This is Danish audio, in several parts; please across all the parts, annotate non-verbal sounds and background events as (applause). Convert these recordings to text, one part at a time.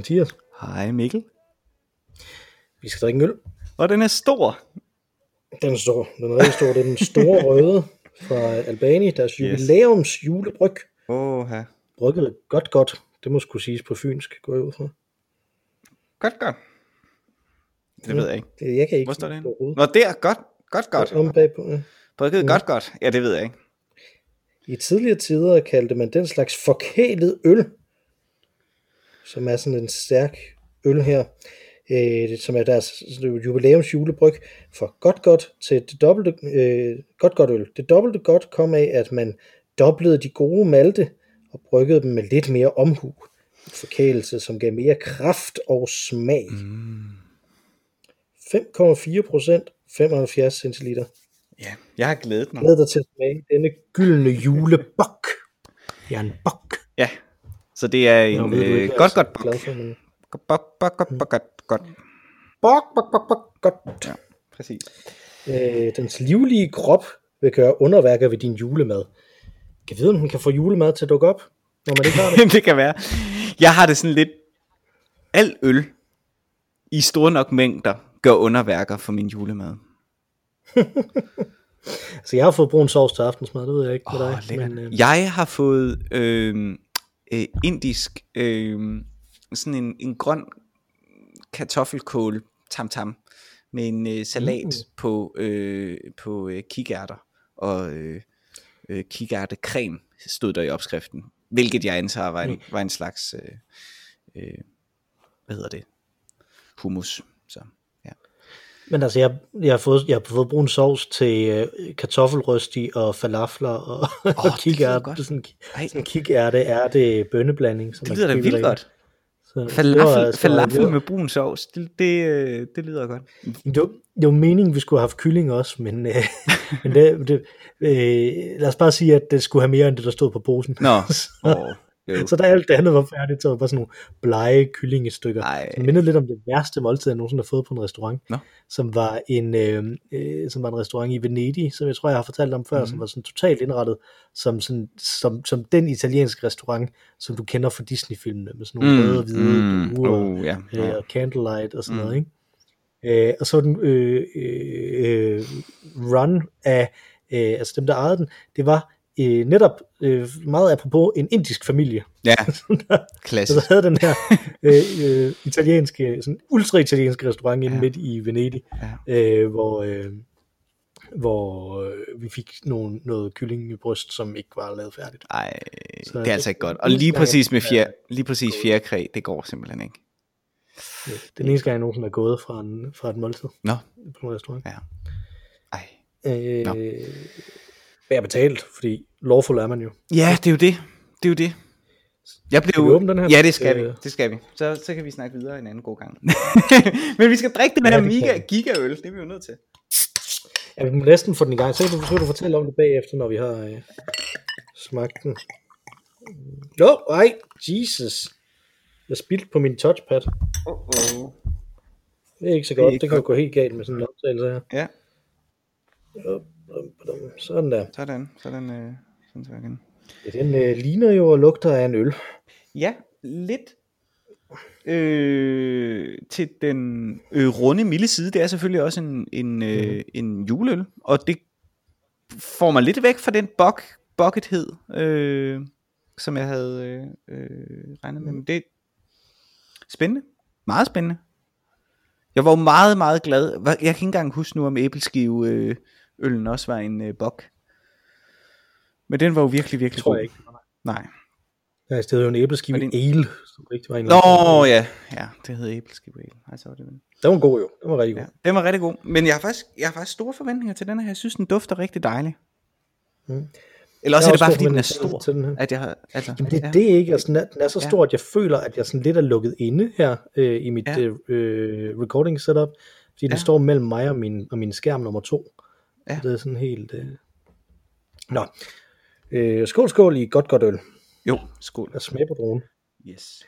Hej Mathias. Hej Mikkel. Vi skal drikke en øl. Og den er stor. Den er stor. Den er rigtig stor. Det er den store (laughs) røde fra Albani. Deres Yes. jubilæums julebryg. Åh, ja. Brygget godt godt. Det må skulle siges på fynsk, går jeg ud fra. Godt, godt. Det ved jeg ikke. Det, jeg kan ikke Hvor står det henne? overhovedet. Nå, der. Godt, godt, godt. Om bagpå, ja. Brygget godt, godt. Ja, det ved jeg ikke. I tidligere tider kaldte man den slags forkælet øl, som er sådan en stærk øl her, øh, som er deres jubilæums julebryg, for godt godt til det dobbelte, øh, godt godt øl. Det dobbelte godt kom af, at man doblede de gode malte og bryggede dem med lidt mere omhu. En forkælelse, som gav mere kraft og smag. Mm. 5,4 procent, 75 centiliter. Ja, jeg har glædet mig. Glæd dig til at smage denne gyldne julebok. Det er en bok. Ja, så det er en øh, ikke, godt, godt bok. Bok, bok, bok, bok, godt. Bok, bok, bok, bok, godt. Ja, præcis. Øh, dens livlige krop vil gøre underværker ved din julemad. Kan vide, om den kan få julemad til at dukke op, når man ikke har det? (laughs) det kan være. Jeg har det sådan lidt... Al øl i store nok mængder gør underværker for min julemad. (laughs) Så jeg har fået brun sovs til aftensmad, det ved jeg ikke med Åh, dig. lækkert. men, øh, Jeg har fået øh, øh, indisk, øh, sådan en, en grøn kartoffelkål tam-tam, med en øh, salat Mm. på, øh, på øh, kikærter, og øh, øh, kikærtecreme stod der i opskriften, hvilket jeg antager var en, var en slags, øh, øh, hvad hedder det, hummus. Så. Men altså, jeg, jeg, har fået, jeg har fået brun sovs til øh, kartoffelrøsti og falafler og, oh, (laughs) og kikærte. Det er sådan, Ej, sådan kikærte er det bønneblanding. Som det lyder da vildt derinde. godt. Så det Falafel, var altså- falafel med brun sovs, det, det, øh, det lyder godt. Det var, det var meningen, vi skulle have haft kylling også, men, øh, (laughs) men det, det, øh, lad os bare sige, at det skulle have mere end det, der stod på posen. Nå, (laughs) åh, jo. Så da alt det andet var færdigt, så var det bare sådan nogle blege kyllingestykker. Ej. Det mindede lidt om det værste måltid, jeg nogensinde har fået på en restaurant. Nå. Som var en, øh, øh, som var en restaurant i Venedig, som jeg tror, jeg har fortalt om før, Mhm. mm. som var sådan totalt indrettet som, sådan, som, som den italienske restaurant, som du kender fra Disney-filmene, med sådan nogle mm. røde og hvide mm, duer, oh, ja, øh, og candlelight og sådan Mm. noget, ikke? Øh, og så den øh, øh, øh, run af, øh, altså dem der ejede den, det var øh, netop øh, meget apropos en indisk familie. ja, (laughs) Så der klassisk. havde den her (laughs) øh, øh, italienske, sådan ultra-italienske restaurant inde Ja. ja. midt i Venedig, Ja. øh, hvor, øh, hvor øh, vi fik nogle, noget kyllingebryst, som ikke var lavet færdigt. Ej, Så det er altså ikke godt. Og lige præcis med fjer, lige præcis fjerkræ, det går simpelthen ikke. Den eneste gang, jeg nogensinde er gået fra, en, fra et måltid Nå, på en restaurant. ja. Ej. Øh, Nå. Jeg har betalt, fordi lawful er man jo. Ja, det er jo det. Det er jo det. Jeg blev... Skal vi åbne den her? Ja, det skal vi. Øh. Det skal vi. Så, så kan vi snakke videre en anden god gang. (laughs) Men vi skal drikke den Ja, her det mega vi. gigaøl. Det er vi jo nødt til. Ja, vi må næsten få den i gang. Så kan du, så kan du fortælle om det bagefter, når vi har øh, smagt den. Jo, ej, Jesus. Jeg spildte på min touchpad. Uh-oh. Det er ikke så Det godt. ikke Det kan jo gå helt galt med sådan en optagelse her. Ja, Sådan der. sådan. Sådan, øh, sådan så igen. Ja, den øh, ligner jo og lugter af en øl. Ja, lidt øh, til den øh, runde milde side. Det er selvfølgelig også en, en, øh, Mhm. en juleøl, og det får mig lidt væk fra den bok, buckethed, øh, som jeg havde øh, øh, regnet med. Men det er spændende. Meget spændende. Jeg var jo meget, meget glad. Jeg kan ikke engang huske nu, om æbleskive øh, øllen også var en øh, bok. Men den var jo virkelig, virkelig tror god. jeg ikke. Nej. Ja, det hedder jo en æbleskive det det... ale, som rigtig var en Nå ja, ja, det hedder æbleskive ale. Ej, så var det vel. Den var god jo. Den var rigtig god. Ja, den var rigtig god. Men jeg har faktisk, jeg har faktisk store forventninger til den her. Jeg synes, den dufter rigtig dejlig. Mm. Eller også Jeg er det bare, fordi den er stor til den her. At jeg har, altså, Jamen det er ja. det ikke, altså den er, den er så Ja. stor, at jeg føler, at jeg sådan lidt er lukket inde her øh, i mit Ja. ja. øh, recording setup, fordi den Ja. står mellem mig og min, og min skærm nummer to. Ja. Det er sådan helt... Øh... Nå. Øh, skål, skål i godt, godt øl. Jo, skål. Lad os smage på dronen. Yes.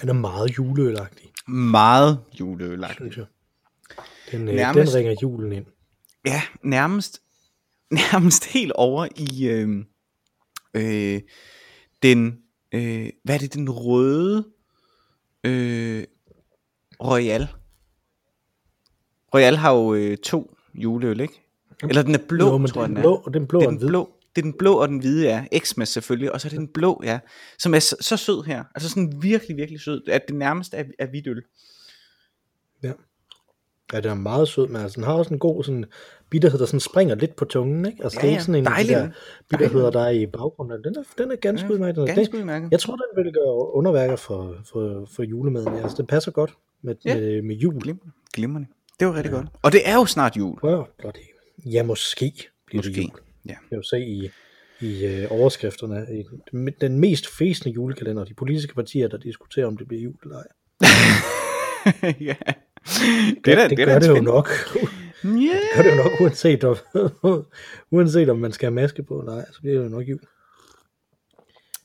Den er meget juleølagtig, Meget juleølagtig. synes jeg. Den, øh, Nærmest- den ringer julen ind. Ja, nærmest, nærmest helt over i øh, øh, den, øh, hvad er det, den røde øh, Royal. Royal har jo øh, to juleøl, ikke? Eller den er blå, Jo, men tror jeg, den er blå, og den blå det og er den den blå. Det er den blå og den hvide, ja. Xmas selvfølgelig, og så er det den blå, ja. Som er så, så sød her. Altså sådan virkelig, virkelig sød, at det nærmest er, er hvidt øl. Ja. Ja, den er meget sød, men altså, den har også en god sådan, bitterhed, der sådan springer lidt på tungen, ikke? Altså, Ja, det er ja. sådan en af de Dejlig der bitterheder, der er i baggrunden. Den er, den er ganske ja, udmærket. Ganske Det- udmærket. Jeg tror, den vil gøre underværker for, for, for julemaden. Altså, den passer godt med, Ja. ja. med, med jul. Glimrende. Glimrende. Det var rigtig ja. godt. Og det er jo snart jul. Prøv blot Ja, måske bliver det Måske. jul. Ja. Jeg kan jo se i, i øh, overskrifterne, i den- den mest fæsende julekalender, de politiske partier, der diskuterer, om det bliver jul eller ej. (laughs) ja. Det, er da, det, det, gør det jo nok. Ja. det gør det jo nok, uanset om, (laughs) uanset om man skal have maske på eller ej, så bliver det jo nok jul.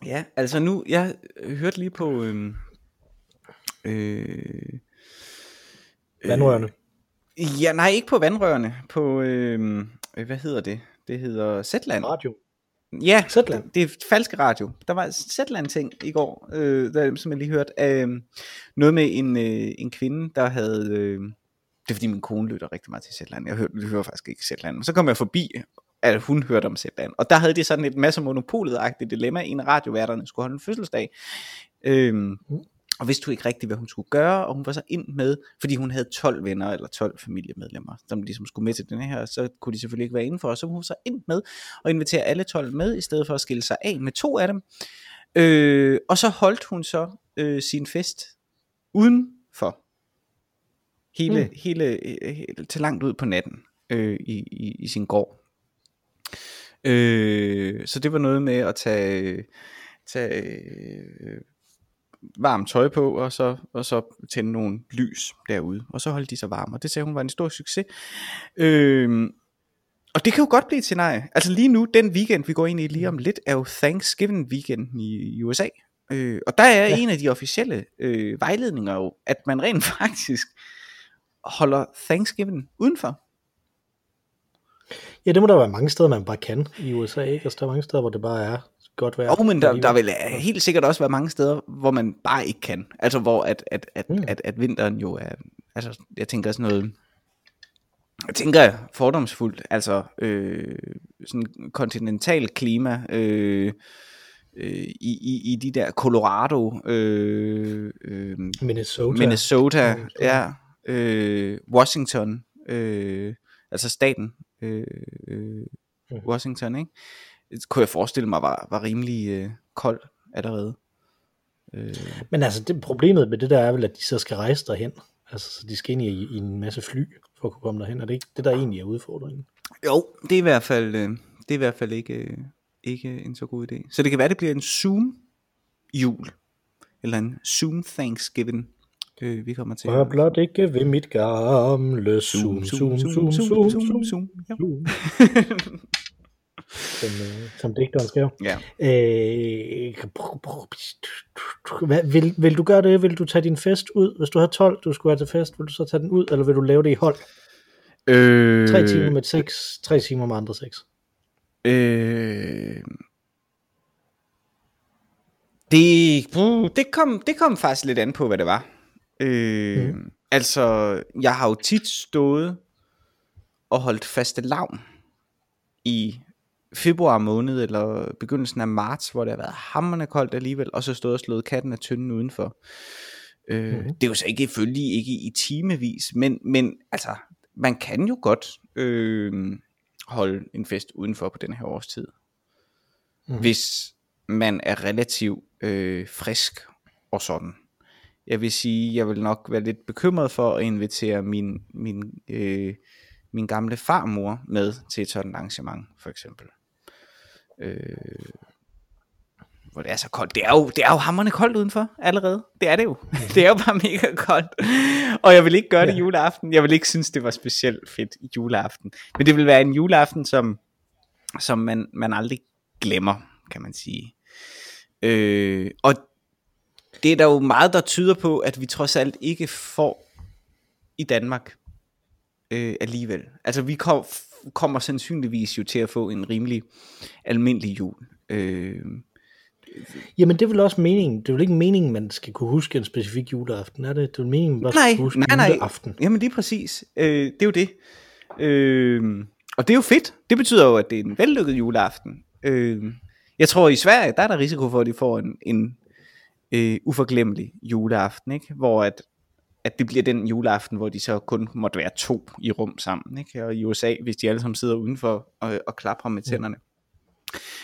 Ja, altså nu, jeg hørte lige på, øhm, øh, Vandrørene. ja, nej, ikke på vandrørene, på, øh, hvad hedder det? Det hedder Zetland. Radio. Ja, Zetland. det, det er falske radio. Der var Zetland ting i går, øh, der, som jeg lige hørte. Øh, noget med en, øh, en kvinde, der havde... Øh, det er fordi min kone lytter rigtig meget til Zetland. Jeg hører, jeg hører faktisk ikke Zetland. Men så kom jeg forbi, at hun hørte om Zetland. Og der havde de sådan et masse monopolet-agtigt dilemma. En af radioværterne skulle holde en fødselsdag. Øhm, og vidste hun ikke rigtigt, hvad hun skulle gøre, og hun var så ind med, fordi hun havde 12 venner eller 12 familiemedlemmer, som ligesom skulle med til den her, så kunne de selvfølgelig ikke være indenfor, så hun var så ind med og invitere alle 12 med, i stedet for at skille sig af med to af dem. Øh, og så holdt hun så øh, sin fest udenfor. Hele, mm. hele, øh, hele, til langt ud på natten øh, i, i, i sin gård. Øh, så det var noget med at tage, tage øh, varmt tøj på, og så, og så tænde nogle lys derude, og så holdt de sig varme, og det sagde hun var en stor succes. Øh, og det kan jo godt blive et scenarie. Altså lige nu, den weekend, vi går ind i lige om lidt, er jo Thanksgiving weekend i, i USA. Øh, og der er ja. en af de officielle øh, vejledninger jo, at man rent (laughs) faktisk holder Thanksgiving udenfor. Ja, det må der være mange steder, man bare kan i USA, ikke? Altså, der er mange steder, hvor det bare er godt vejr. Og men der, der vil helt sikkert også være mange steder, hvor man bare ikke kan. Altså hvor at, at, at, Mm. mm. at, at vinteren jo er, altså jeg tænker sådan noget, jeg tænker fordomsfuldt, altså øh, sådan kontinental klima, øh, øh, i, i, i de der Colorado, øh, øh, Minnesota. Minnesota, Mm, ja, øh, Washington, øh, altså staten øh, øh, Mhm. Washington, ikke? Kunne jeg forestille mig var, var rimelig øh, kold allerede. Øh, Men altså, det, problemet med det der er vel, at de så skal rejse derhen. Altså, så de skal ind i, i en masse fly for at kunne komme derhen. Er det ikke det, der egentlig er udfordringen? jo, det er i hvert fald, øh, det er i hvert fald ikke, øh, ikke en så god idé. Så det kan være, det bliver en Zoom jul, eller en Zoom Thanksgiving, øh, vi kommer til. Rør blot ikke ved mit gamle zoom, zoom, zoom, zoom, zoom, zoom. Ja. zoom. Som, øh, som digteren skrev. ja. Øh, hvad, vil, vil du gøre det? Vil du tage din fest ud? Hvis du har 12, du skulle have til fest, vil du så tage den ud, eller vil du lave det i hold? Øh, 3 timer med sex, 3 timer med andre sex. Øh, det, uh, det, kom, det kom faktisk lidt an på, hvad det var. Øh, mm. Altså, jeg har jo tit stået og holdt faste lavn i februar måned, eller begyndelsen af marts, hvor det har været hammerende koldt alligevel, og så stået og slået katten af tynden udenfor. Øh, Mhm. Det er jo så ikke selvfølgelig ikke i timevis, men, men altså, man kan jo godt øh, holde en fest udenfor på den her årstid, mm. hvis man er relativt øh, frisk og sådan. Jeg vil sige, jeg vil nok være lidt bekymret for at invitere min, min, øh, min gamle farmor med til et sådan arrangement, for eksempel. Øh, hvor det er så koldt. Det er jo, det er jo hammerne koldt udenfor allerede. Det er det jo. (laughs) Det er jo bare mega koldt. Og jeg vil ikke gøre det Ja. juleaften. Jeg vil ikke synes, det var specielt fedt juleaften. Men det vil være en juleaften, som, som man, man aldrig glemmer, kan man sige. Øh, og det er der jo meget, der tyder på, at vi trods alt ikke får i Danmark øh, alligevel. Altså vi kom, kommer sandsynligvis jo til at få en rimelig almindelig jul. Øh, Jamen det er vel også meningen. Det er vel ikke meningen, man skal kunne huske en specifik juleaften, er det? Det er vel meningen, man nej, skal huske nej, nej. juleaften. Jamen lige præcis. Øh, det er jo det. Øh, og det er jo fedt. Det betyder jo, at det er en vellykket juleaften. Øh, jeg tror i Sverige, der er der risiko for, at de får en, en øh, uforglemmelig juleaften, ikke? hvor at, at det bliver den juleaften, hvor de så kun måtte være to i rum sammen. Ikke? Og i USA, hvis de alle sammen sidder udenfor og, og klapper med tænderne.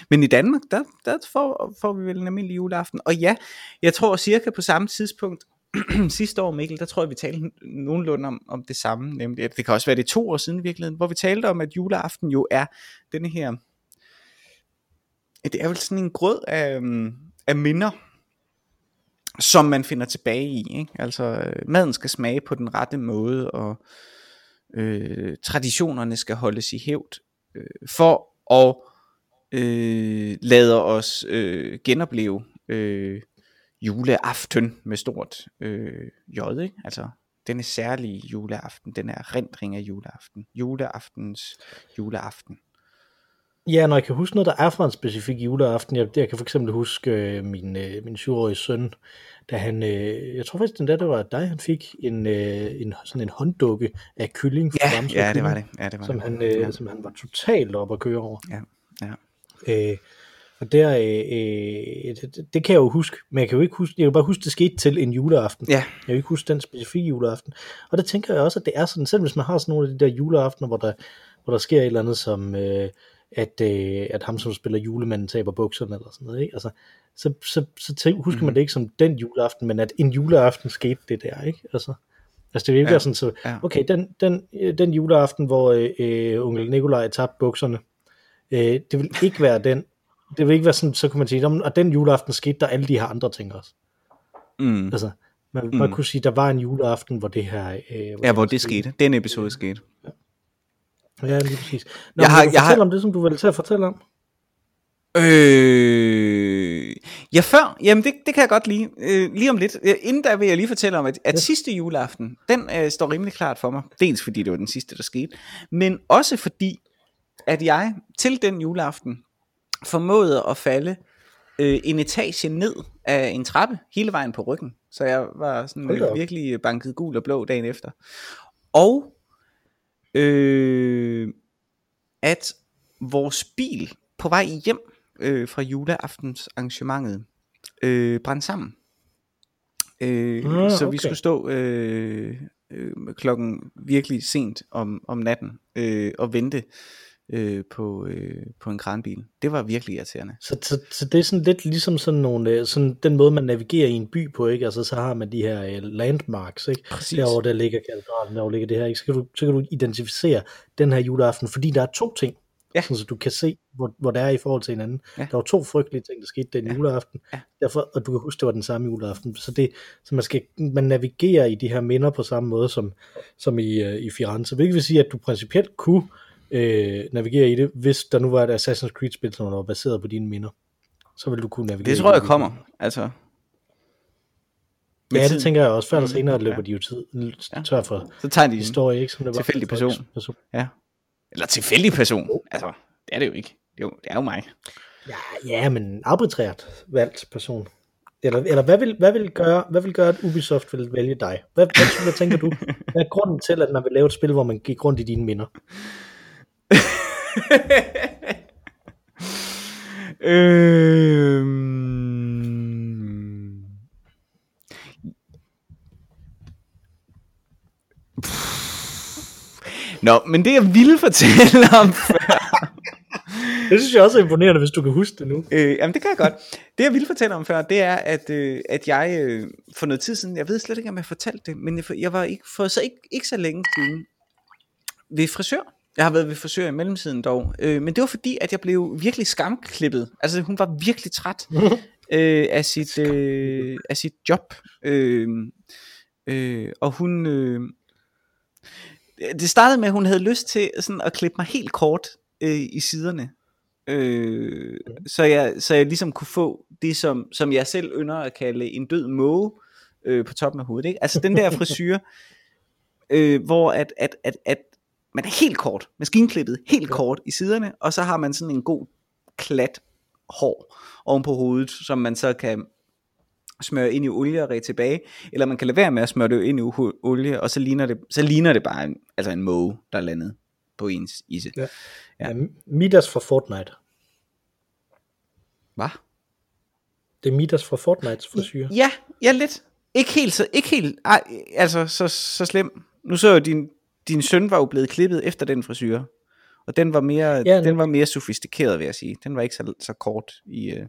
Men i Danmark, der, der får, får vi vel en almindelig juleaften. Og ja, jeg tror cirka på samme tidspunkt, (clears throat) sidste år Mikkel, der tror jeg vi talte nogenlunde om, om det samme, nemlig at det kan også være det to år siden i virkeligheden, hvor vi talte om, at juleaften jo er denne her, det er vel sådan en grød af, af minder, som man finder tilbage i. Ikke? Altså øh, maden skal smage på den rette måde, og øh, traditionerne skal holdes i hævd, øh, for at øh, lade os øh, genopleve øh, juleaften med stort øh, J, ikke? altså denne særlige juleaften, den er rendring af juleaften, juleaftens juleaften. Ja, når jeg kan huske noget, der er fra en specifik juleaften. Jeg, jeg kan for eksempel huske øh, min, øh, min syvårige søn, da han, øh, jeg tror faktisk den der, det var dig, han fik en, øh, en, sådan en hånddukke af kylling. fra Ja, ja, det var det. Ja, det var Som det. han, øh, ja. som han var totalt op at køre over. Ja, ja. Øh, og der, øh, øh, det, det kan jeg jo huske, men jeg kan jo ikke huske, jeg kan bare huske, det skete til en juleaften. Ja, Jeg kan jo ikke huske den specifikke juleaften. Og der tænker jeg også, at det er sådan, selv hvis man har sådan nogle af de der juleaftener, hvor der, hvor der sker et eller andet som, øh, at, øh, at ham som spiller julemanden taber bukserne eller sådan noget, ikke? Altså, så, så, så tænk, husker Mhm. man det ikke som den juleaften, men at en juleaften skete det der, ikke? Altså, altså det vil ikke Ja, være sådan, så, okay, den, den, øh, den juleaften, hvor øh, øh, onkel Nikolaj tabte bukserne, øh, det vil ikke være den, det vil ikke være sådan, så kunne man sige, "Nå, og den juleaften skete der alle de her andre ting også. mm. Altså, man vil bare Mm. kunne sige, der var en juleaften, hvor det her... Øh, ja, hvor det skete. Den episode skete. Ja, lige præcis. Nå, Jeg har- jeg fortælle har- om det, som du ville til at fortælle om? Øh, ja, før, jamen det, det kan jeg godt lide. Øh, lige om lidt. Inden der vil jeg lige fortælle om, at, at sidste juleaften, den øh, står rimelig klart for mig. Dels fordi det var den sidste, der skete, men også fordi, at jeg til den juleaften formåede at falde øh, en etage ned af en trappe, hele vejen på ryggen. Så jeg var sådan Hold virkelig banket gul og blå dagen efter. Og øh, at vores bil på vej hjem øh, fra juleaftens arrangementet øh, brændte sammen. Øh, Ah, så vi okay. skulle stå øh, øh, klokken virkelig sent om, om natten øh, og vente øh, på, øh, på en kranbil. Det var virkelig irriterende. Så, så, så det er sådan lidt ligesom sådan nogle, øh, sådan den måde, man navigerer i en by på, ikke? Altså, så har man de her øh, landmarks, ikke? Præcis. Derovre, der ligger katedralen, derovre ligger det her, ikke? Så kan, du, så kan du identificere den her juleaften, fordi der er to ting, Ja. sådan, så du kan se, hvor, hvor det er i forhold til hinanden. Ja. Der var to frygtelige ting, der skete den Ja. juleaften, Ja. derfor, og du kan huske, det var den samme juleaften. Så, det, så man, skal, man navigerer i de her minder på samme måde som, som i, øh, i Firenze, hvilket vil sige, at du principielt kunne øh, navigere i det, hvis der nu var et Assassin's Creed-spil, som var baseret på dine minder. Så vil du kunne navigere Det tror jeg det. kommer. Altså, med Ja, det tiden. tænker jeg også. Før eller Mm, senere løber ja. de jo tid tør for Så tager de historie, ikke? Som det var tilfældig folks person. person. Ja. Eller tilfældig person. Altså, det er det jo ikke. Det er jo, det er jo mig. Ja, ja, men arbitrært valgt person. Eller, eller hvad, vil, hvad, vil gøre, hvad vil gøre, at Ubisoft vil vælge dig? Hvad, hvad, hvad tænker du? (laughs) Hvad er grunden til, at man vil lave et spil, hvor man gik rundt i dine minder? (laughs) øhm... Nå, men det jeg ville fortælle om (laughs) før, Det synes jeg også er imponerende, hvis du kan huske det nu. øh, jamen det kan jeg godt. Det jeg ville fortælle om før, det er, at, øh, at jeg øh, for noget tid siden, jeg ved slet ikke, om jeg fortalte det, men jeg, jeg var ikke, for så ikke, ikke så længe siden ved frisør. Jeg har været ved frisør i mellemtiden dog, øh, men det var fordi, at jeg blev virkelig skamklippet. Altså hun var virkelig træt (laughs) øh, af, sit, øh, af sit job. Øh, øh, og hun... Øh, det startede med, at hun havde lyst til sådan at klippe mig helt kort øh, i siderne. Øh, så, jeg, så jeg ligesom kunne få det, som, som jeg selv ynder at kalde en død måge øh, på toppen af hovedet. Ikke? Altså den der frisyr, (laughs) øh, hvor at, at, at, at men er helt kort, maskinklippet, helt kort i siderne, og så har man sådan en god klat hår oven på hovedet, som man så kan smøre ind i olie og tilbage, eller man kan lade være med at smøre det ind i olie, og så ligner det, så ligner det bare en, altså en måge, der er landet på ens isse. Ja. Ja. Ja. Midas fra Fortnite. Hvad? Det er Midas fra Fortnites frisyr. Ja, ja lidt. Ikke helt, så, ikke helt ej, altså så, så slem. Nu så jeg, din, din søn var jo blevet klippet efter den frisyr. Og den var mere, ja, den var mere sofistikeret, vil jeg sige. Den var ikke så, så kort i, øh,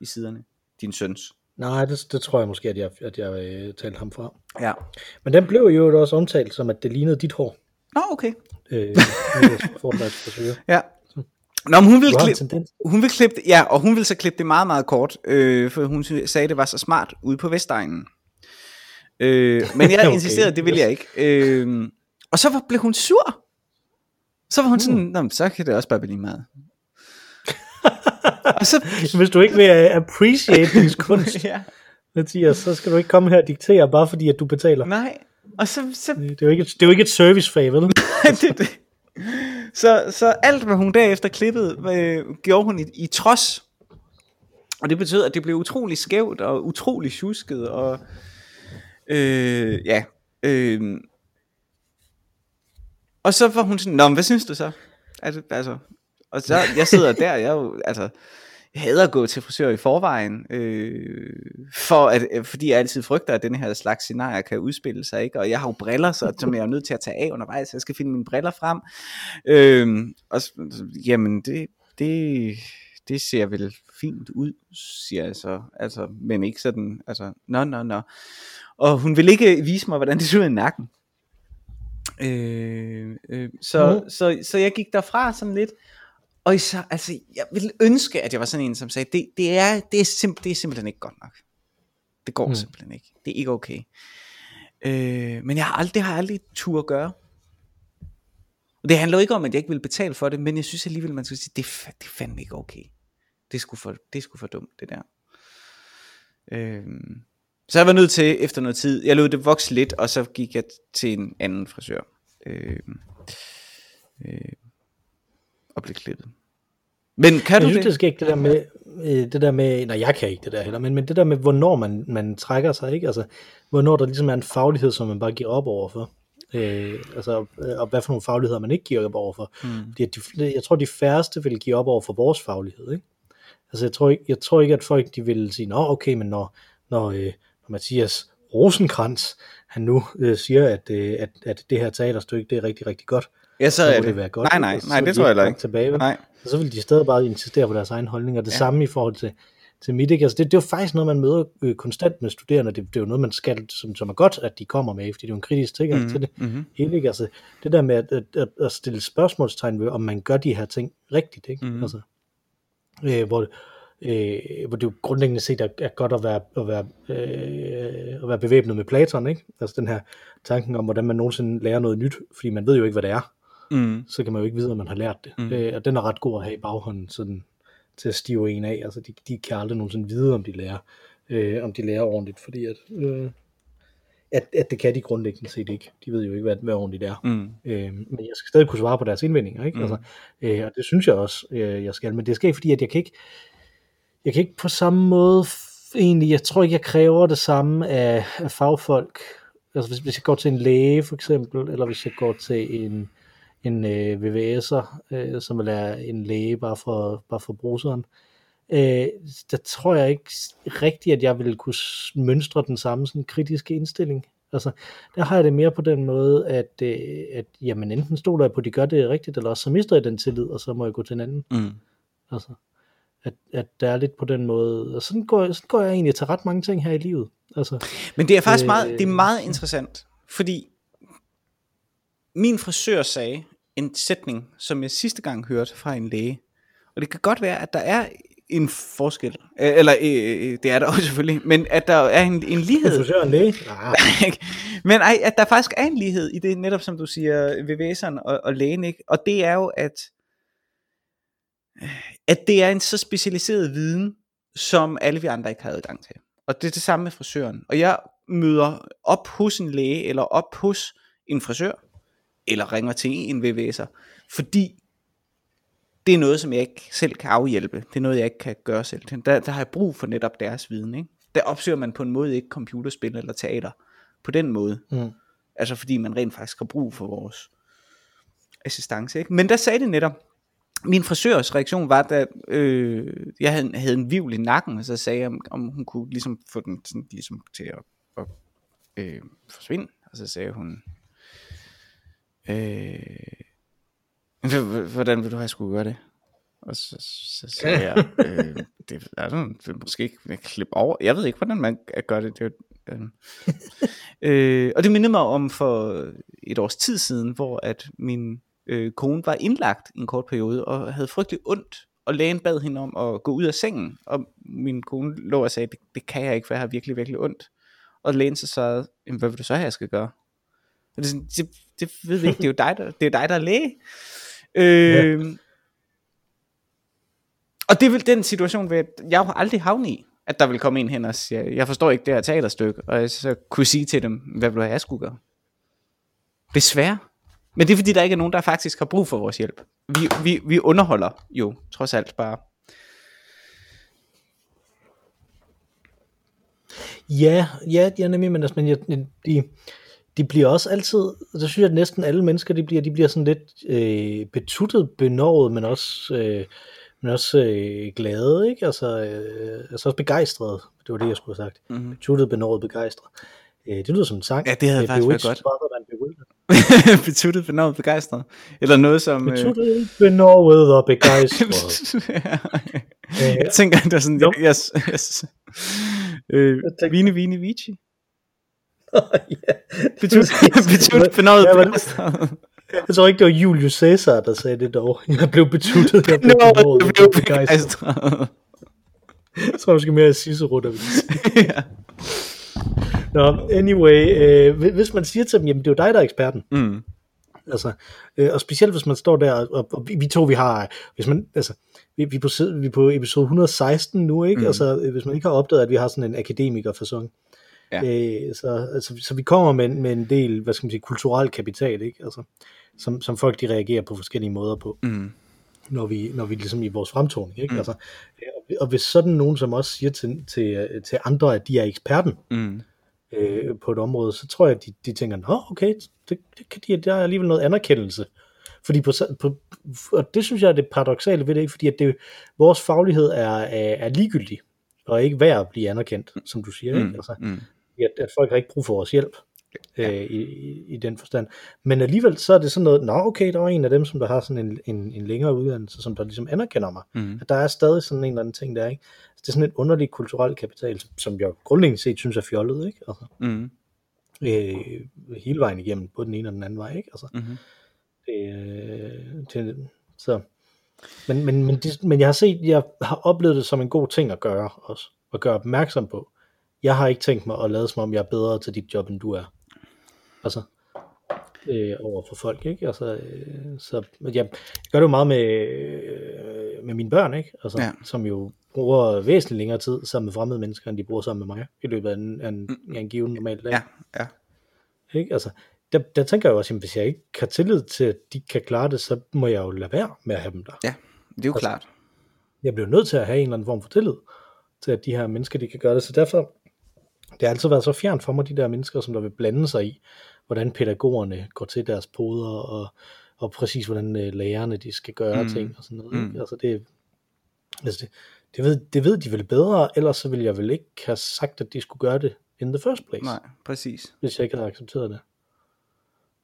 i siderne. Din søns. Nej, det, det tror jeg måske, at jeg, at jeg øh, talte ham fra. Ja. Men den blev jo også omtalt som, at det lignede dit hår. Nå, okay. Øh. (laughs) Ja. Nå, men hun ville en klippe, hun vil klippe ja, og hun ville så klippe det meget, meget kort, øh, for hun sagde, det var så smart ude på Vestegnen. Øh, men jeg (laughs) Okay, insisterede, det ville jeg ikke. Øh, og så blev hun sur. Så var hun sådan, Nå, så kan det også bare blive lige meget. (laughs) og så, Hvis du ikke vil øh, appreciate din (laughs) kunst, ja, Mathias, så skal du ikke komme her og diktere, bare fordi at du betaler. nej. Og så, så Det er jo ikke, det er jo ikke et servicefag, vel? (laughs) det, det. Så, så alt, hvad hun derefter klippede, øh, gjorde hun i, i trods. Og det betød, at det blev utrolig skævt og utrolig tjusket. Og, øh, ja, øh, og så var hun sådan, Nå, men hvad synes du så? Altså, altså, og så, jeg sidder der, jeg er jo, altså, jeg hader at gå til frisør i forvejen, øh, for at, øh, fordi jeg altid frygter, at den her slags scenarier kan udspille sig, ikke? og jeg har jo briller, så, som jeg er nødt til at tage af undervejs, så jeg skal finde mine briller frem, øh, og så, jamen det, det, det ser vel fint ud, siger jeg så, altså, men ikke sådan, altså, nå, nå, nå, og hun vil ikke vise mig, hvordan det ser ud i nakken, øh, øh, så, Mhm. så, så jeg gik derfra sådan lidt, og især, altså, jeg ville ønske, at jeg var sådan en, som sagde, det, det, er, det, er, simp- det er simpelthen ikke godt nok. Det går Mm. mm. simpelthen ikke. Det er ikke okay. Øh, men jeg har aldrig, det har jeg aldrig tur at gøre. Og det handler ikke om, at jeg ikke vil betale for det, men jeg synes alligevel, man skal sige, det, er det er fandme ikke okay. Det sgu for, det sgu for dumt, det der. Øh, så jeg var nødt til, efter noget tid, jeg lod det vokse lidt, og så gik jeg til en anden frisør. Øh, øh, og blev klippet. Men kan Jeg du synes, det? det skal ikke det der med, øh, det der med, nej, jeg kan ikke det der heller, men, men det der med, hvornår man, man trækker sig, ikke? Altså, hvornår der ligesom er en faglighed, som man bare giver op overfor. Øh, altså, øh, og hvad for nogle fagligheder man ikke giver op overfor. Mm. Fordi de, jeg tror, de færreste vil give op over for vores faglighed, ikke? Altså, jeg tror ikke, jeg tror ikke at folk de vil sige, nå, okay, men når, når, øh, Mathias Rosenkrantz, han nu øh, siger, at, øh, at, at det her teaterstykke, det er rigtig, rigtig godt, Ja, så er det. det være godt. Nej, nej, nej, det tror jeg ikke. Tilbage, vel? Nej. Og så vil de stadig bare insistere på deres egen holdning, og det Ja. samme i forhold til, til mit, ikke? Altså det, det er jo faktisk noget, man møder øh, konstant med studerende, det, det er jo noget, man skal, som, som er godt, at de kommer med, fordi det er jo en kritisk tilgang mm. til det Mm-hmm. hele, ikke? Altså det der med at, at, at, at stille spørgsmålstegn ved, om man gør de her ting rigtigt, ikke? Mhm. Altså, øh, hvor, øh, hvor det jo grundlæggende set er, er godt at være, at, være, øh, at være bevæbnet med Platon, ikke? Altså den her tanken om, hvordan man nogensinde lærer noget nyt, fordi man ved jo ikke, hvad det er Mm. så kan man jo ikke vide, om man har lært det. Mm. Øh, og den er ret god at have i baghånden, sådan, til at stive en af. Altså, de, de kan aldrig nogensinde vide, om de lærer, øh, om de lærer ordentligt, fordi at, øh, at, at det kan de grundlæggende set ikke. De ved jo ikke, hvad, hvad ordentligt er. Mm. Øh, men jeg skal stadig kunne svare på deres indvendinger, ikke? Mm. Mm. Altså, øh, og det synes jeg også, øh, jeg skal. Men det skal ikke, fordi at jeg kan ikke, jeg kan ikke på samme måde egentlig, jeg tror ikke, jeg kræver det samme af, af fagfolk. Altså hvis, hvis jeg går til en læge for eksempel, eller hvis jeg går til en, en øh, VVS'er, øh, som vil er en læge bare for, bare for bruseren, øh, der tror jeg ikke rigtigt, at jeg ville kunne mønstre den samme sådan kritiske indstilling. Altså, der har jeg det mere på den måde, at, øh, at jamen, enten stoler jeg på, at de gør det rigtigt, eller også så mister jeg den tillid, og så må jeg gå til en anden. Mm. Altså, at, at der er lidt på den måde, og sådan går, sådan går jeg egentlig til ret mange ting her i livet. Altså, Men det er faktisk Øh, meget, det er meget interessant, fordi min frisør sagde en sætning, som jeg sidste gang hørte fra en læge. Og det kan godt være, at der er en forskel, øh, eller øh, øh, det er der (laughs) også selvfølgelig, men at der er en, en lighed. og en læge? (laughs) Ah? Men ej, at der faktisk er en lighed i det, netop som du siger, VVS'eren og, og lægen, ikke? og det er jo, at, at det er en så specialiseret viden, som alle vi andre ikke har adgang til. Og det er det samme med frisøren. Og jeg møder op hos en læge, eller op hos en frisør, eller ringer til en VVS'er, fordi det er noget, som jeg ikke selv kan afhjælpe. Det er noget, jeg ikke kan gøre selv. Der, der har jeg brug for netop deres viden. Ikke? Der opsøger man på en måde ikke computerspil eller teater. På den måde. Mm. Altså fordi man rent faktisk har brug for vores assistance. Ikke? Men der sagde det netop, min frisørs reaktion var, da øh, jeg havde, havde en vivl i nakken, og så sagde jeg, om, om hun kunne ligesom få den sådan, ligesom til at, at øh, forsvinde. Og så sagde hun, øh, hvordan vil du have, jeg skulle gøre det? Og så, så sagde jeg, øh, det er sådan, det er måske ikke klippe over. Jeg ved ikke, hvordan man gør det. det er, øh. øh, og det mindede mig om for et års tid siden, hvor at min øh, kone var indlagt i en kort periode, og havde frygtelig ondt, og lægen bad hende om at gå ud af sengen, og min kone lå og sagde, det, det kan jeg ikke, for jeg har virkelig, virkelig ondt. Og lægen så "Jamen, hvad vil du så have, jeg skal gøre? Og det, er sådan, det, det ved vi ikke, det er jo dig, der, det er dig, der er læge. Øh, Og det er vel den situation, hvor jeg har aldrig havnet i, at der vil komme en hen og sige, jeg forstår ikke det her teaterstykke, og jeg så kunne sige til dem, hvad vil du have, jeg skulle gøre? Desværre. Men det er fordi, der ikke er nogen, der faktisk har brug for vores hjælp. Vi, vi, vi underholder jo trods alt bare. Ja, ja, ja nemlig, men, altså, men jeg, de, de bliver også altid, så synes jeg, at næsten alle mennesker, de bliver, de bliver sådan lidt øh, betuttet, benovet, men også, øh, men også øh, glade, ikke? Altså, øh, altså også begejstrede, det var det, jeg skulle have sagt. Mm-hmm. Betuttet, benovet, begejstret. Øh, det lyder som en sang. Ja, det havde Øh, faktisk været godt. (laughs) Betuttet, benådet, begejstret. Eller noget som... øh, Betuttet, benovet og begejstret. (laughs) jeg tænker, det er sådan, Jo. yes, yes. Øh, tænker- Vine, Vine, Vici. (laughs) ja. Betuttet, betuttet, benådet, Ja, begejstret. Jeg tror ikke, det var Julius Caesar, der sagde det dog. Jeg blev betuttet, jeg blev Nå, benovet, jeg blev begejstret. Jeg tror måske mere Cicero, der vil sige. ja. Nå, anyway, øh, hvi- hvis man siger til dem, jamen det er jo dig, der er eksperten. mm. Altså, øh, og specielt hvis man står der, og, og, vi, vi to, vi har, hvis man, altså, vi, vi, er på, vi er på episode 116 nu, ikke? Mm. Altså, øh, hvis man ikke har opdaget, at vi har sådan en akademiker-fasong. Ja. Øh, så, altså, så vi kommer med, med en del, hvad skal man sige, kulturel kapital, ikke? Altså, som, som folk, de reagerer på forskellige måder på, Mm. når vi, når vi ligesom i vores fremtoning, ikke? Mm. Altså, øh, og- hvis sådan nogen, som også siger til, til, til andre, at de er eksperten, Mm. Øh, på et område, så tror jeg, at de, de tænker, nå okay, det, det kan de, der er alligevel noget anerkendelse. Fordi på, på, og det synes jeg er det paradoxale ved det, ikke? fordi at det, vores faglighed er, er, er ligegyldig, og ikke værd at blive anerkendt, som du siger. Ikke? Mm. Altså, Mm. at, at folk har ikke brug for vores hjælp øh, i, i, i den forstand. Men alligevel så er det sådan noget, nå okay, der var en af dem, som der har sådan en, en, en længere uddannelse, som der ligesom anerkender mig. Mm. At der er stadig sådan en eller anden ting der, ikke? Altså, det er sådan et underligt kulturelt kapital, som- jeg grundlæggende set synes er fjollet, ikke? Altså, Mm. øh, hele vejen igennem, både den ene og den anden vej, ikke? Altså, Mm. øh, til, så. Men, men, men, de, men jeg har set, jeg har oplevet det som en god ting at gøre også, at gøre opmærksom på. Jeg har ikke tænkt mig at lade som om, jeg er bedre til dit job, end du er. Altså, øh, over for folk, ikke? Altså, øh, så jeg, jeg gør det jo meget med, øh, med mine børn, ikke? Altså, ja. som jo bruger væsentligt længere tid sammen med fremmede mennesker, end de bruger sammen med mig, i løbet af en, af en, af en given normal dag. Ja, ja. Ikke? Altså, der, der tænker jeg jo også, at hvis jeg ikke har tillid til, at de kan klare det, så må jeg jo lade være med at have dem der. Ja, det er jo Altså, klart. Jeg bliver nødt til at have en eller anden form for tillid til, at de her mennesker, de kan gøre det. Så derfor, det har altid været så fjernt for mig, de der mennesker, som der vil blande sig i, hvordan pædagogerne går til deres poder, og, og præcis hvordan øh, lærerne, de skal gøre Mm. mm. ting og sådan noget. Mm. Altså det, altså det, det, ved, det ved de vel bedre, ellers så ville jeg vel ikke have sagt, at de skulle gøre det in the first place Nej, præcis. hvis jeg ikke havde accepteret det.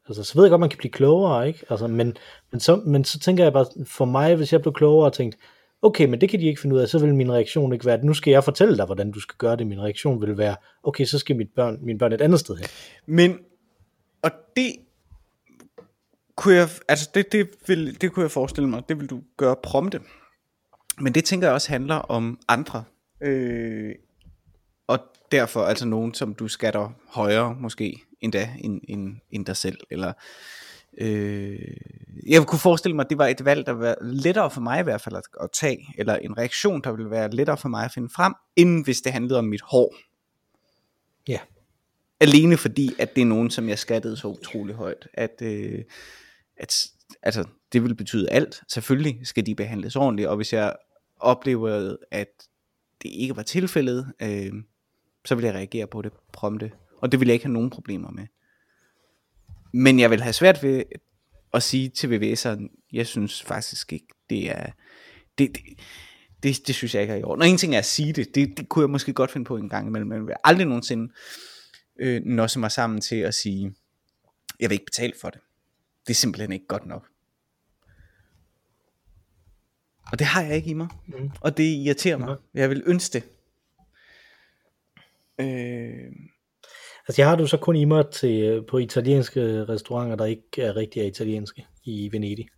Altså, så ved jeg godt, man kan blive klogere, ikke? Altså, men, men, så, men så tænker jeg bare, for mig, hvis jeg blev klogere og tænkte, okay, men det kan de ikke finde ud af, så vil min reaktion ikke være, at nu skal jeg fortælle dig, hvordan du skal gøre det. Min reaktion vil være, okay, så skal mit børn, mine børn et andet sted hen. Men, og det kunne jeg, altså det, det, vil, det kunne jeg forestille mig, det vil du gøre prompte. Men det tænker jeg også handler om andre. Øh, og derfor altså nogen, som du skatter højere måske endda end, end, end dig selv. Eller, øh, jeg kunne forestille mig, at det var et valg, der var lettere for mig i hvert fald at, at tage, eller en reaktion, der ville være lettere for mig at finde frem, end hvis det handlede om mit hår. Ja. Alene fordi, at det er nogen, som jeg skattede så utrolig højt, at, øh, at altså, det vil betyde alt. Selvfølgelig skal de behandles ordentligt, og hvis jeg oplever, at det ikke var tilfældet, øh, så vil jeg reagere på det prompte. Og det vil jeg ikke have nogen problemer med. Men jeg vil have svært ved at sige til VVS'eren, jeg synes faktisk ikke, det er... Det, det, det, det synes jeg ikke er i orden. Og en ting er at sige det, det, det kunne jeg måske godt finde på en gang imellem, men jeg vil aldrig nogensinde øh, nåse mig sammen til at sige, jeg vil ikke betale for det. Det er simpelthen ikke godt nok. Og det har jeg ikke i mig. Mm. Og det irriterer mig. Mm. Jeg vil ønske det. Øh... Altså jeg har du så kun i mig til, øh, på italienske restauranter, der ikke er rigtig er italienske i Venedig.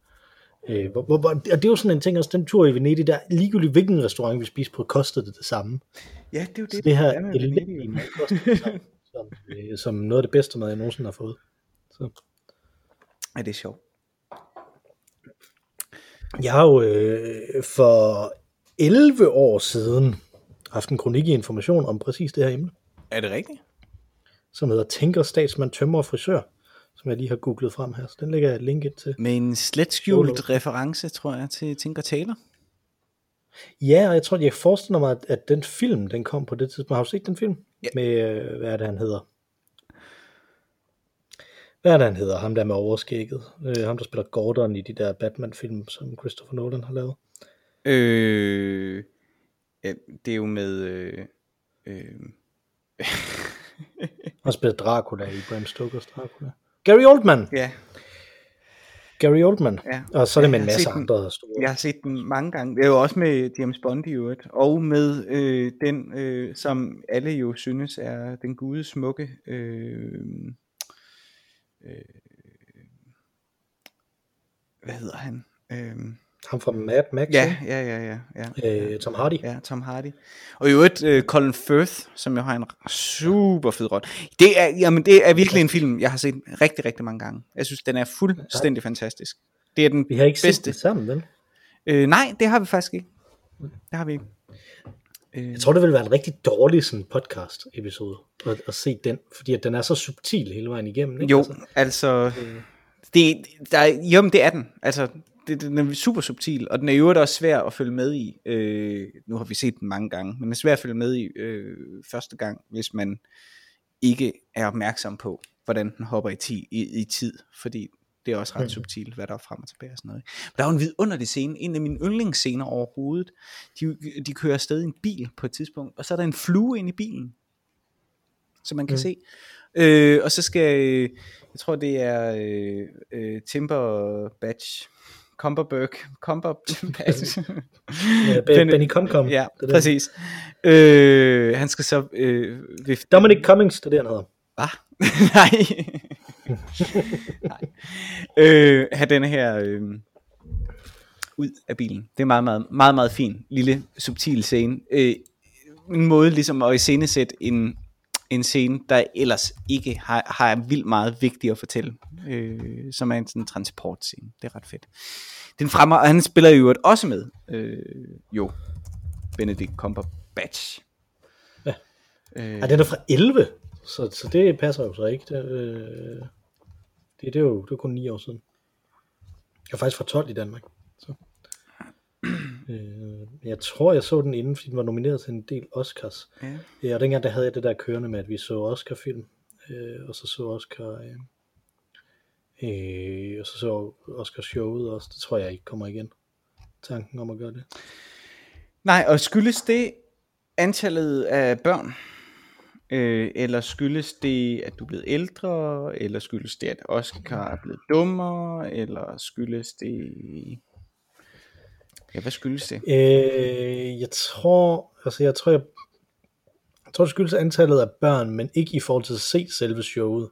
Øh, hvor, hvor, og det er jo sådan en ting, også den tur i Venedig, der ligegyldigt hvilken restaurant vi spiste på, kostede det det samme. Ja, det er jo det. Så det her elendige (laughs) som, øh, som noget af det bedste mad, jeg nogensinde har fået. Så. Ja, det er sjovt. Jeg har jo øh, for 11 år siden haft en kronik i information om præcis det her emne. Er det rigtigt? Som hedder Tænker statsmand, tømmer og frisør, som jeg lige har googlet frem her. Så den lægger jeg et link ind til. Med en slet skjult reference, tror jeg, til Tinker Taylor. Ja, og jeg tror, jeg forestiller mig, at, at den film, den kom på det tidspunkt. Har du set den film? Ja. Med, øh, hvad er det, han hedder? Hvad er det, han hedder? Ham der med overskægget. Øh, ham, der spiller Gordon i de der Batman-film, som Christopher Nolan har lavet. Øh, ja, det er jo med... Øh, øh. (laughs) han spiller Dracula i Bram Stokers Dracula. Gary Oldman! Ja. Gary Oldman. Ja. Og så er det med en masse andre store. Jeg har set den mange gange. Det er jo også med James Bond i øvrigt. Og med øh, den, øh, som alle jo synes er den gude smukke... Øh, øh, hvad hedder han? Øh, ham fra Mad Max, ja, ja, ja, ja, ja. Øh, Tom Hardy. Ja, Tom Hardy. Og i øvrigt uh, Colin Firth, som jo har en super fed rolle. Det er, jamen, det er virkelig en film, jeg har set rigtig, rigtig mange gange. Jeg synes, den er fuldstændig fantastisk. Det er den Vi har ikke bedste. set det sammen, vel? Øh, nej, det har vi faktisk ikke. Det har vi ikke. Øh. Jeg tror, det vil være en rigtig dårlig sådan podcast episode at, at se den, fordi at den er så subtil hele vejen igennem. Ikke? Jo, altså, altså det, der, jo, men det er den. Altså, det, den er super subtil, og den er jo også svær at følge med i. Øh, nu har vi set den mange gange, men den er svær at følge med i øh, første gang, hvis man ikke er opmærksom på, hvordan den hopper i, ti, i, i tid, fordi det er også ret subtilt, hvad der er frem og tilbage og sådan noget. Men der er jo en vidunderlig scene, en af mine yndlingsscener overhovedet. De, de kører afsted i en bil på et tidspunkt, og så er der en flue ind i bilen, som man kan mm. se. Øh, og så skal, jeg tror det er øh, øh, Timber Batch, Cumberberg, Cumberbatch. (laughs) ja, Benny, Benny Comcom. Ja, det præcis. Øh, han skal så... Øh, vifte. Dominic Cummings, det er det, han hedder. Hvad? (laughs) Nej. (laughs) Nej. Øh, have denne her øh, ud af bilen. Det er meget, meget, meget, meget fin, lille, subtil scene. Øh, en måde ligesom at iscenesætte en, en scene, der ellers ikke har, har vildt meget vigtigt at fortælle, øh, som er en sådan transportscene. Det er ret fedt. Den fremmer, og han spiller jo også med, øh, jo, Benedict Cumberbatch. Ja. Øh, ja, den er fra 11, så, så det passer jo så ikke. Det, øh, det, det, er jo det er kun 9 år siden. Jeg er faktisk fra 12 i Danmark. Så. (clears throat) Øh, jeg tror, jeg så den inden, fordi den var nomineret til en del Oscars. Ja. ja og dengang der havde jeg det der kørende med, at vi så Oscar-film, øh, og så så Oscar... Øh, øh, og så så Oscar showet også. Det tror jeg ikke kommer igen. Tanken om at gøre det. Nej, og skyldes det antallet af børn? Øh, eller skyldes det, at du er blevet ældre? Eller skyldes det, at Oscar er blevet dummere? Eller skyldes det Ja, hvad skyldes det? Øh, jeg tror, altså jeg tror, jeg, jeg tror, det skyldes antallet af børn, men ikke i forhold til at se selve showet,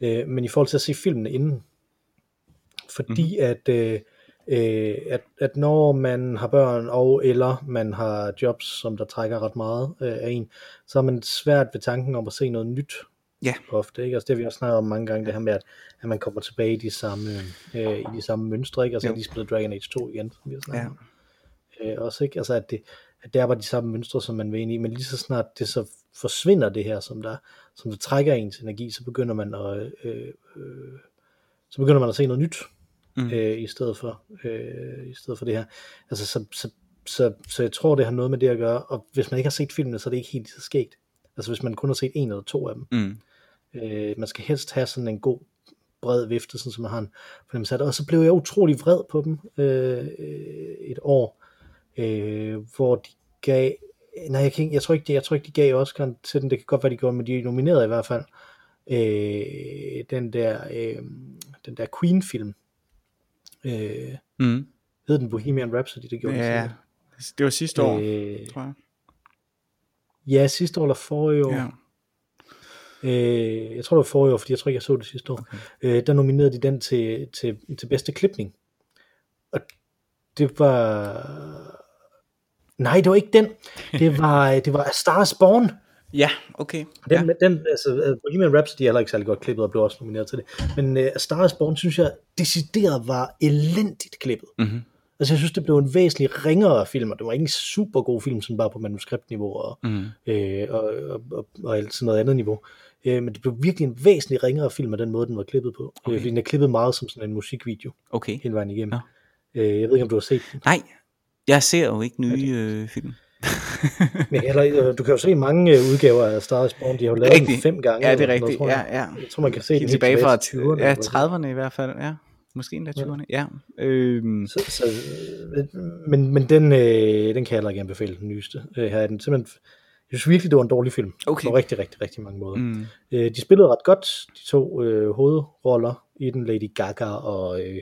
øh, men i forhold til at se filmen inden. Fordi mm-hmm. at, øh, øh, at, at når man har børn, og eller man har jobs, som der trækker ret meget øh, af en, så er man svært ved tanken om at se noget nyt Ja. Ofte, ikke? Altså det har vi også snakket om mange gange, det her med, at, at man kommer tilbage i de samme, øh, i de samme mønstre, ikke? Altså jo. de spiller Dragon Age 2 igen, som vi har snakket ja. om. Øh, også, ikke? Altså at det, at det er bare de samme mønstre, som man vil ind i, men lige så snart det så forsvinder det her, som der, som der trækker ens energi, så begynder man at, øh, øh, så begynder man at se noget nyt, mm. øh, i stedet for, øh, i stedet for det her. Altså, så, så, så, så jeg tror, det har noget med det at gøre, og hvis man ikke har set filmene, så er det ikke helt så skægt. Altså, hvis man kun har set en eller to af dem. Mm. Øh, man skal helst have sådan en god bred vifte, sådan som man har en fornemmelse af det. Og så blev jeg utrolig vred på dem øh, et år, øh, hvor de gav, nej, jeg, kan ikke, jeg, tror ikke, de, jeg tror ikke, de gav Oscar til den, det kan godt være, de gjorde, men de er nomineret i hvert fald, øh, den der, øh, den der Queen-film, øh, Mm. hed den Bohemian Rhapsody, det gjorde Ja, den det var sidste år, Øh, tror jeg. ja, sidste år eller forrige år. Ja. Øh, jeg tror det var forrige år, fordi jeg tror ikke, jeg så det sidste år. Okay. Øh, der nominerede de den til, til, til bedste klipning. Og det var... Nej, det var ikke den. Det var, det var A Star is Born. Ja, okay. Den, ja. ja. den, altså, Bohemian Rhapsody er heller ikke særlig godt klippet, og blev også nomineret til det. Men uh, Star is Born, synes jeg, decideret var elendigt klippet. Mm-hmm. Altså, jeg synes, det blev en væsentlig ringere film, og det var ikke en super god film, sådan bare på manuskriptniveau og, Mm. øh, og, og, og, og alt sådan noget andet niveau. Øh, men det blev virkelig en væsentlig ringere film af den måde, den var klippet på. Okay. Okay. Øh, fordi den er klippet meget som sådan en musikvideo Okay. hele vejen igennem. Nå. Øh, jeg ved ikke, om du har set den. Nej, jeg ser jo ikke nye øh, film. Men heller, øh, du kan jo se mange øh, udgaver af Star is Born. De har jo lavet den Rigtigt. fem gange. Ja, det er rigtigt. noget, Ja, jeg. ja. Jeg tror, man kan se Helt tilbage fra til 20'erne. ja, eller sådan 30'erne i hvert fald. Ja, måske endda 20'erne. Ja. Øhm, Så, så, øh, men, men den, øh, den kan jeg heller ikke anbefale, den nyeste. Øh, her er den simpelthen, jeg synes virkelig, det var en dårlig film. Okay. På rigtig, rigtig, rigtig mange måder. mm, Øh, de spillede ret godt, de to øh, hovedroller i den, Lady Gaga og øh,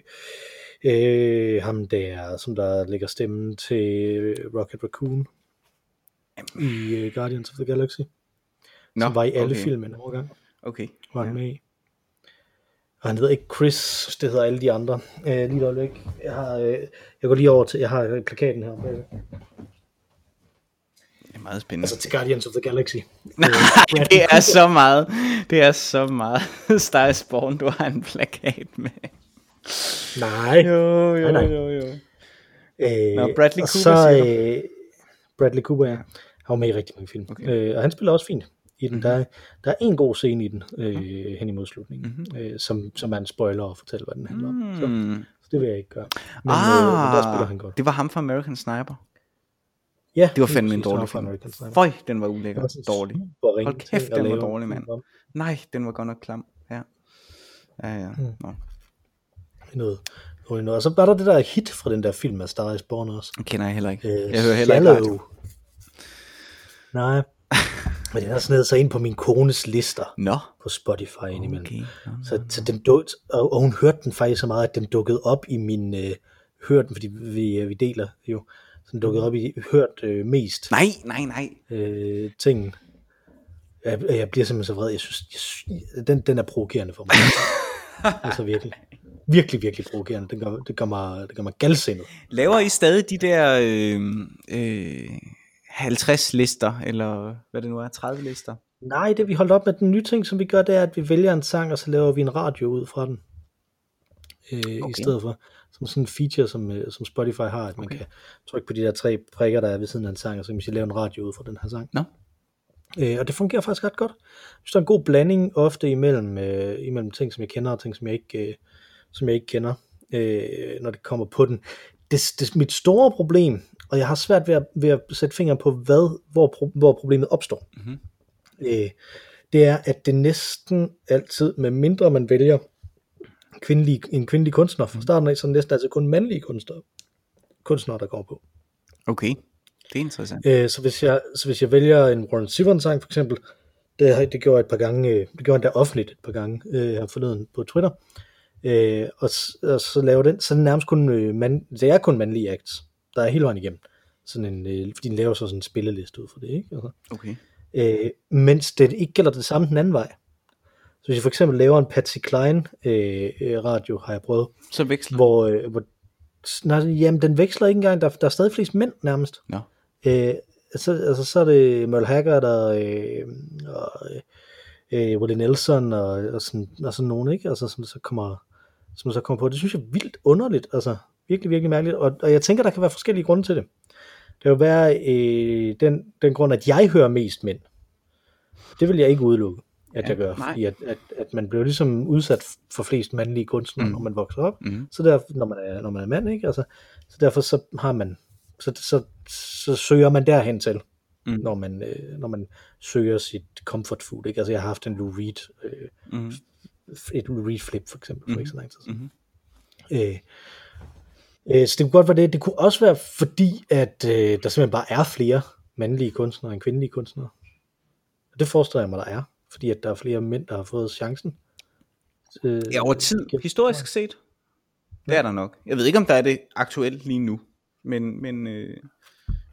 øh, ham der, som der lægger stemmen til Rocket Raccoon i øh, Guardians of the Galaxy, Nå, som var i alle okay. film en overgang, Okay. var han Ja. med i. Og han hedder ikke Chris, det hedder alle de andre. Øh, lige et øjeblik. Jeg, har, øh, jeg går lige over til, jeg har øh, plakaten her. bagved. Det er meget spændende. Altså til Guardians of the Galaxy. (laughs) Nej, det er så meget. Det er så meget (laughs) Star is Born, du har en plakat med. Nej. Jo, jo, Nej, nej. jo, jo. Øh, Nå, Bradley Cooper, så, øh, Bradley Cooper, ja. Han var med i rigtig mange film. Okay. Øh, og han spiller også fint i den. Mhm. Mm-hmm. Der, er, der er en god scene i den, øh, hen imod slutningen, mm-hmm. øh, som, som er en spoiler og fortæller, hvad den handler om. Så, Mm. så det vil jeg ikke gøre. Men, ah, øh, men der spiller han godt. det var ham fra American Sniper. Ja, Det var fandme en dårlig film. Føj, den var ulækker. sådan Dårlig. Hold kæft, den var dårlig, mand. Nej, den var godt nok klam. Ja. Ja, ja. Mm. Nå. Noget, noget, noget. Og så var der det der hit fra den der film af Star is Born også. Den kender jeg heller ikke. Øh, Jeg hører heller ikke radio. Nej. Men den har snedet sig ind på min kones lister Nå. på Spotify indimellem. Okay. Nå, nå. Så, så den duk, og, og hun hørte den faktisk så meget, at den dukkede op i min, øh, hørte den, fordi vi, øh, vi deler jo, så den dukkede op i hørt øh, mest Nej, nej, nej. øh, ting. Jeg, jeg bliver simpelthen så vred, jeg synes, jeg synes den, den er provokerende for mig. (laughs) altså virkelig. Virkelig, virkelig provokerende. Den gør, det, gør mig, det gør mig galsindet. Laver I stadig de der øh, øh, 50 lister, eller hvad det nu er, 30 lister? Nej, det vi holdt op med den nye ting, som vi gør, det er, at vi vælger en sang, og så laver vi en radio ud fra den. Øh, okay. I stedet for. Som sådan en feature, som, øh, som Spotify har, at man Okay. kan trykke på de der tre prikker, der er ved siden af en sang, og så kan man sige, lave en radio ud fra den her sang. Nå. Øh, og det fungerer faktisk ret godt. Jeg synes, der er en god blanding ofte imellem, øh, imellem ting, som jeg kender, og ting, som jeg ikke, øh, som jeg ikke kender, øh, når det kommer på den. Det, det mit store problem, og jeg har svært ved at, ved at sætte fingeren på, hvad, hvor, hvor problemet opstår. Mhm. Øh, det er, at det næsten altid, med mindre man vælger kvindelig, en kvindelig kunstner fra starten af, så er det næsten altid kun mandlige kunstnere, kunstnere, der går på. Okay, det er interessant. Øh, så, hvis jeg, så hvis jeg vælger en Warren Zevon sang for eksempel, det, har- det gjorde jeg et par gange, øh, det gjorde han da offentligt et par gange øh, her forleden på Twitter, øh, og, s- og så laver den, så er det nærmest kun, øh, mand, det er kun mandlige acts, der er hele vejen igennem, sådan en, øh, fordi den laver så sådan en spilleliste ud for det, ikke? Altså, Okay. øh, mens det ikke gælder det samme den anden vej. Så hvis jeg for eksempel laver en Patsy Klein øh, øh, radio, har jeg prøvet, Så veksler hvor, øh, hvor nej, jamen, den veksler ikke engang, der, der er stadig flest mænd nærmest. Nå. Øh, så, altså, så er det Merle Haggard og, øh, og øh, Willie Nelson og, og, sådan, og sådan nogen, ikke? Altså, som så kommer, som så kommer på. Det synes jeg er vildt underligt, altså virkelig, virkelig mærkeligt. Og, og jeg tænker, der kan være forskellige grunde til det. Det vil være øh, den, den grund, at jeg hører mest mænd. Det vil jeg ikke udelukke, at Ja, jeg gør, nej. fordi at, at, at man bliver ligesom udsat for flest mandlige kunstnere, Mm. når man vokser op, Mm. så derfor, når man er, når man er mand, ikke? Altså, så derfor så har man, så, så, så søger man derhen til, mm. når, man, øh, når man søger sit comfort food, ikke? Altså jeg har haft en Lou Reed, øh, Mm. Et Reed flip for eksempel, for Mhm. ikke så lang tid siden. Mhm. Øh, øh, så det kunne godt være det. Det kunne også være fordi, at øh, der simpelthen bare er flere mandlige kunstnere end kvindelige kunstnere. Og det forestiller jeg mig, der er. Fordi at der er flere mænd, der har fået chancen. Øh, Ja, over tid, historisk set. Det er der nok. Jeg ved ikke, om der er det aktuelt lige nu. Men, men, øh,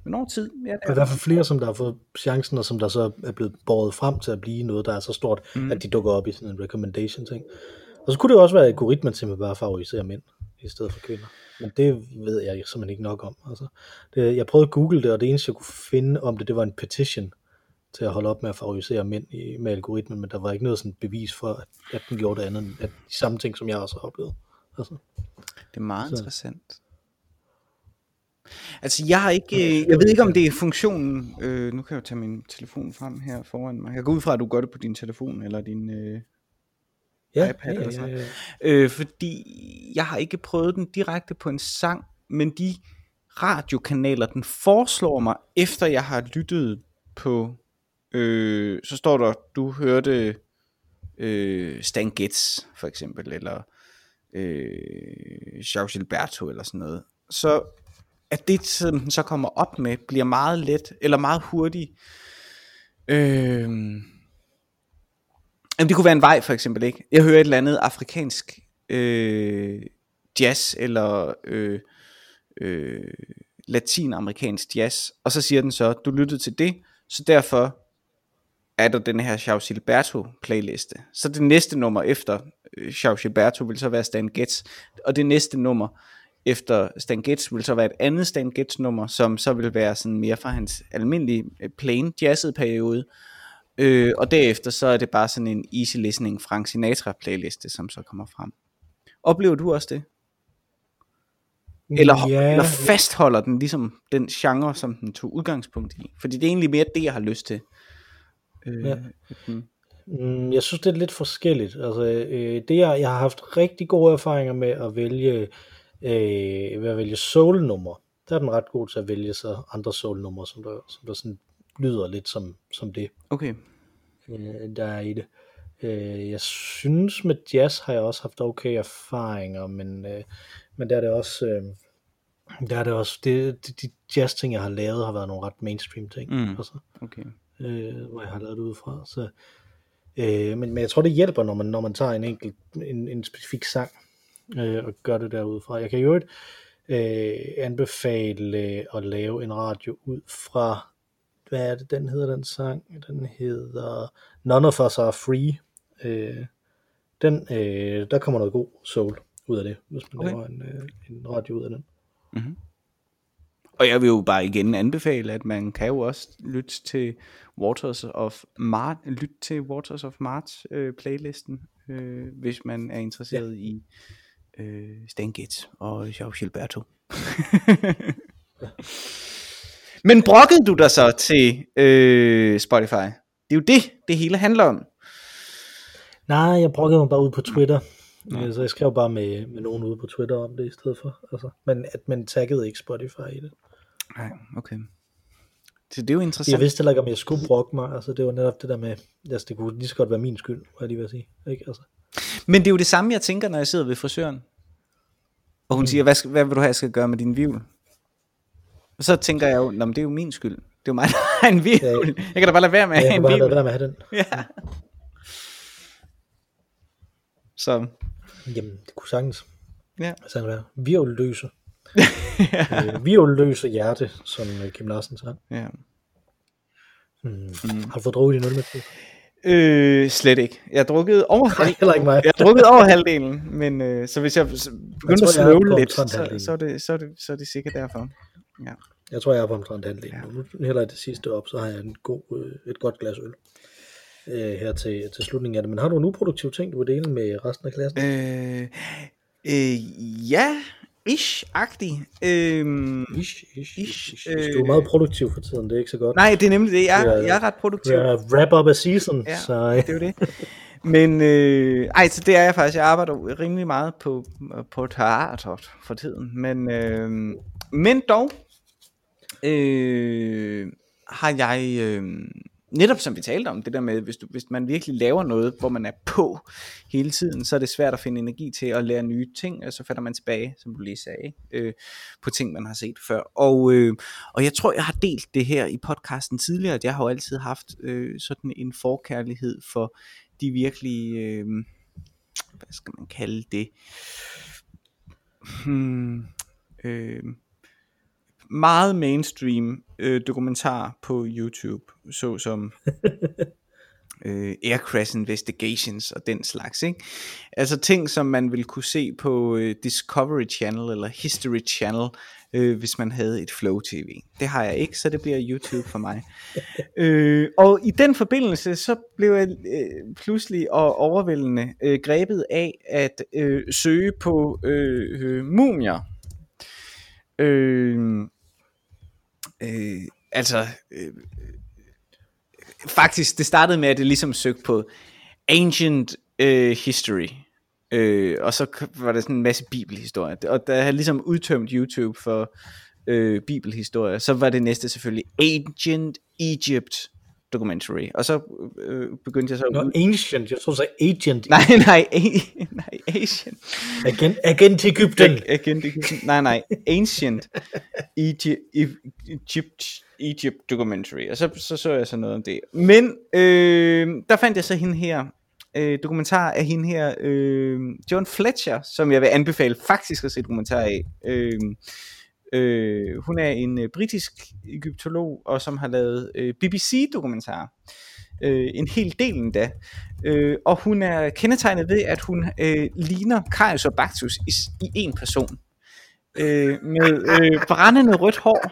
men over tid, ja, Der er i hvert fald flere, som der har fået chancen, og som der så er blevet båret frem til at blive noget, der er så stort, Mm. at de dukker op i sådan en recommendation ting. Og så kunne det jo også være, at algoritmen simpelthen bare favoriserer mænd, i stedet for kvinder. Men det ved jeg simpelthen ikke nok om. Altså, det, jeg prøvede at google det, og det eneste, jeg kunne finde om det, det var en petition til at holde op med at favorisere mænd i, med algoritmen, men der var ikke noget sådan bevis for, at, at den gjorde det andet, end at de samme ting, som jeg også har oplevet. Altså, Det er meget Så- interessant. Altså, jeg har ikke, øh, jeg ved ikke, om det er funktionen, øh, nu kan jeg jo tage min telefon frem her foran mig. Jeg går ud fra, at du gør det på din telefon, eller din, øh, ja, iPad ja, eller ja, sådan ja, ja. øh, fordi jeg har ikke prøvet den direkte på en sang, men de radiokanaler, den foreslår mig, efter jeg har lyttet på, øh, så står der, du hørte øh, Stan Getz, for eksempel, eller øh, Charles Gilberto, eller sådan noget. Så at det, som den så kommer op med, bliver meget let, eller meget hurtigt. Øh, Jamen, det kunne være en vej, for eksempel, ikke? Jeg hører et eller andet afrikansk øh, jazz, eller øh, øh, latinamerikansk jazz, og så siger den så, du lyttede til det, så derfor er der den her Charles Gilberto playliste. Så det næste nummer efter øh, Charles Gilberto vil så være Stan Getz, og det næste nummer efter Stan Getz vil så være et andet Stan Getz nummer, som så vil være sådan mere fra hans almindelige øh, plain jazzede periode, Øh, og derefter så er det bare sådan en easy listening Frank Sinatra playliste, som så kommer frem. Oplever du også det? Eller, ja. eller fastholder den ligesom den genre, som den tog udgangspunkt i? Fordi det er egentlig mere det, jeg har lyst til. Øh, Ja. mm, Mm, Jeg synes, det er lidt forskelligt. Altså, øh, det jeg, jeg har haft rigtig gode erfaringer med at vælge, øh, ved at vælge soul-nummer. Der er den ret god til at vælge så andre soul-numre, som der, som der sådan lyder lidt som, som det, okay. øh, der er i det. Øh, jeg synes med jazz har jeg også haft okay erfaringer, men, øh, men der er det også, øh, der er det også, det, de, de jazz ting jeg har lavet har været nogle ret mainstream ting. Mm. Altså okay. øh, hvor jeg har lavet det ud fra. Så, øh, men, men jeg tror, det hjælper, når man, når man tager en enkelt, en, en specifik sang øh, og gør det derudfra. Jeg kan jo ikke øh, anbefale øh, at lave en radio ud fra, hvad er det, den hedder, den sang? Den hedder None of Us Are Free. Øh, den, øh, der kommer noget god soul ud af det, hvis man Okay. laver en, øh, en radio ud af den. Mm-hmm. Og jeg vil jo bare igen anbefale, at man kan jo også lytte til Waters of Mart, lytte til Waters of March øh, playlisten, øh, hvis man er interesseret ja. i øh, Stan Getz og Charles Gilberto. (laughs) Men brokkede du dig så til øh, Spotify? Det er jo det, det hele handler om. Nej, jeg brokkede mig bare ud på Twitter. Nå. Ja. Så jeg skrev bare med, med nogen ude på Twitter om det i stedet for. Altså, men at man taggede ikke Spotify i det. Nej, okay. Så det er jo interessant. Jeg vidste heller ikke, om jeg skulle brokke mig. Altså, det var netop det der med, altså, det kunne lige så godt være min skyld, hvad jeg lige vil sige. Ikke? Altså, Men det er jo det samme, jeg tænker, når jeg sidder ved frisøren. Og hun mm. siger, hvad, skal, hvad vil du have, jeg skal gøre med din vivl? Og så tænker jeg jo, Nå, men det er jo min skyld. Det er jo mig, der har en vivl. Ja. Jeg kan da bare lade være med at jeg have en bare lade vivl. være med at have den. Ja. Så, Jamen, det kunne sagtens. ja. Sådan være. Virvelløse. (laughs) øh, virvelløse hjerte, som øh, Kim Larsen sagde. ja. Mm. Mm. Har du fået drukket din øl med til? Øh, slet ikke. Jeg har drukket over, Nej, heller ikke mig. (laughs) jeg har drukket over halvdelen, men øh, så hvis jeg begynder tror, at jeg snøvle lidt, så, halvdelen. så, er det, så, er det, så er det sikkert derfor. Ja. Jeg tror, jeg er på omtrent halvdelen. Ja. Nu jeg det sidste op, så har jeg en god, øh, et godt glas øl øh, her til, til slutningen af det. Men har du en uproduktiv ting, du vil dele med resten af klassen? Øh, øh, ja, Ish-agtig. Øhm, Ish, ish, Ish, ish, ish. Du er meget produktiv for tiden, det er ikke så godt. nej, det er nemlig det. Jeg, Ja, jeg er ret produktiv. Vi er wrap up af season, Ja, så det er jo det. Men, øh, ej, så det er jeg faktisk. Jeg arbejder rimelig meget på, på teater for tiden. Men, øh, men dog, øh, har jeg, øh, netop som vi talte om, det der med, hvis, du, hvis man virkelig laver noget, hvor man er på hele tiden, så er det svært at finde energi til at lære nye ting, og så falder man tilbage, som du lige sagde, øh, på ting, man har set før. Og, øh, og jeg tror, jeg har delt det her i podcasten tidligere, at jeg har jo altid haft øh, sådan en forkærlighed for de virkelig, øh, hvad skal man kalde det, hmm, øh, meget mainstream øh, dokumentar på YouTube, såsom (laughs) øh, Air Crash Investigations og den slags. Ikke? Altså ting, som man ville kunne se på øh, Discovery Channel eller History Channel, øh, hvis man havde et Flow TV. Det har jeg ikke, så det bliver YouTube for mig. (laughs) øh, og i den forbindelse, så blev jeg øh, pludselig og overvældende øh, grebet af at øh, søge på øh, øh, mumier. Øh, øh, altså, øh, faktisk, det startede med, at det ligesom søgte på Ancient øh, History. Øh, og så var der sådan en masse bibelhistorie. Og da jeg havde ligesom udtømt YouTube for øh, bibelhistorie, så var det næste selvfølgelig Ancient Egypt documentary. Og så øh, begyndte jeg så... Nå, ancient, jeg tror så agent. (laughs) Nej, nej, a- (laughs) nej, Asian. Agent, agent Egypten. Ag- Agent Egypt. Nej, nej. Ancient Egypt, Egypt, Egypt documentary. Og så, så så jeg så noget om det. Men øh, der fandt jeg så hende her, øh, dokumentar af hende her, øh, John Fletcher, som jeg vil anbefale faktisk at se dokumentar af. Øh, øh, hun er en øh, britisk egyptolog, og som har lavet øh, BBC-dokumentarer. Øh, en hel del endda. Øh, og hun er kendetegnet ved, at hun øh, ligner Karius og Bactus i, i én person. Øh, med øh, brændende rødt hår.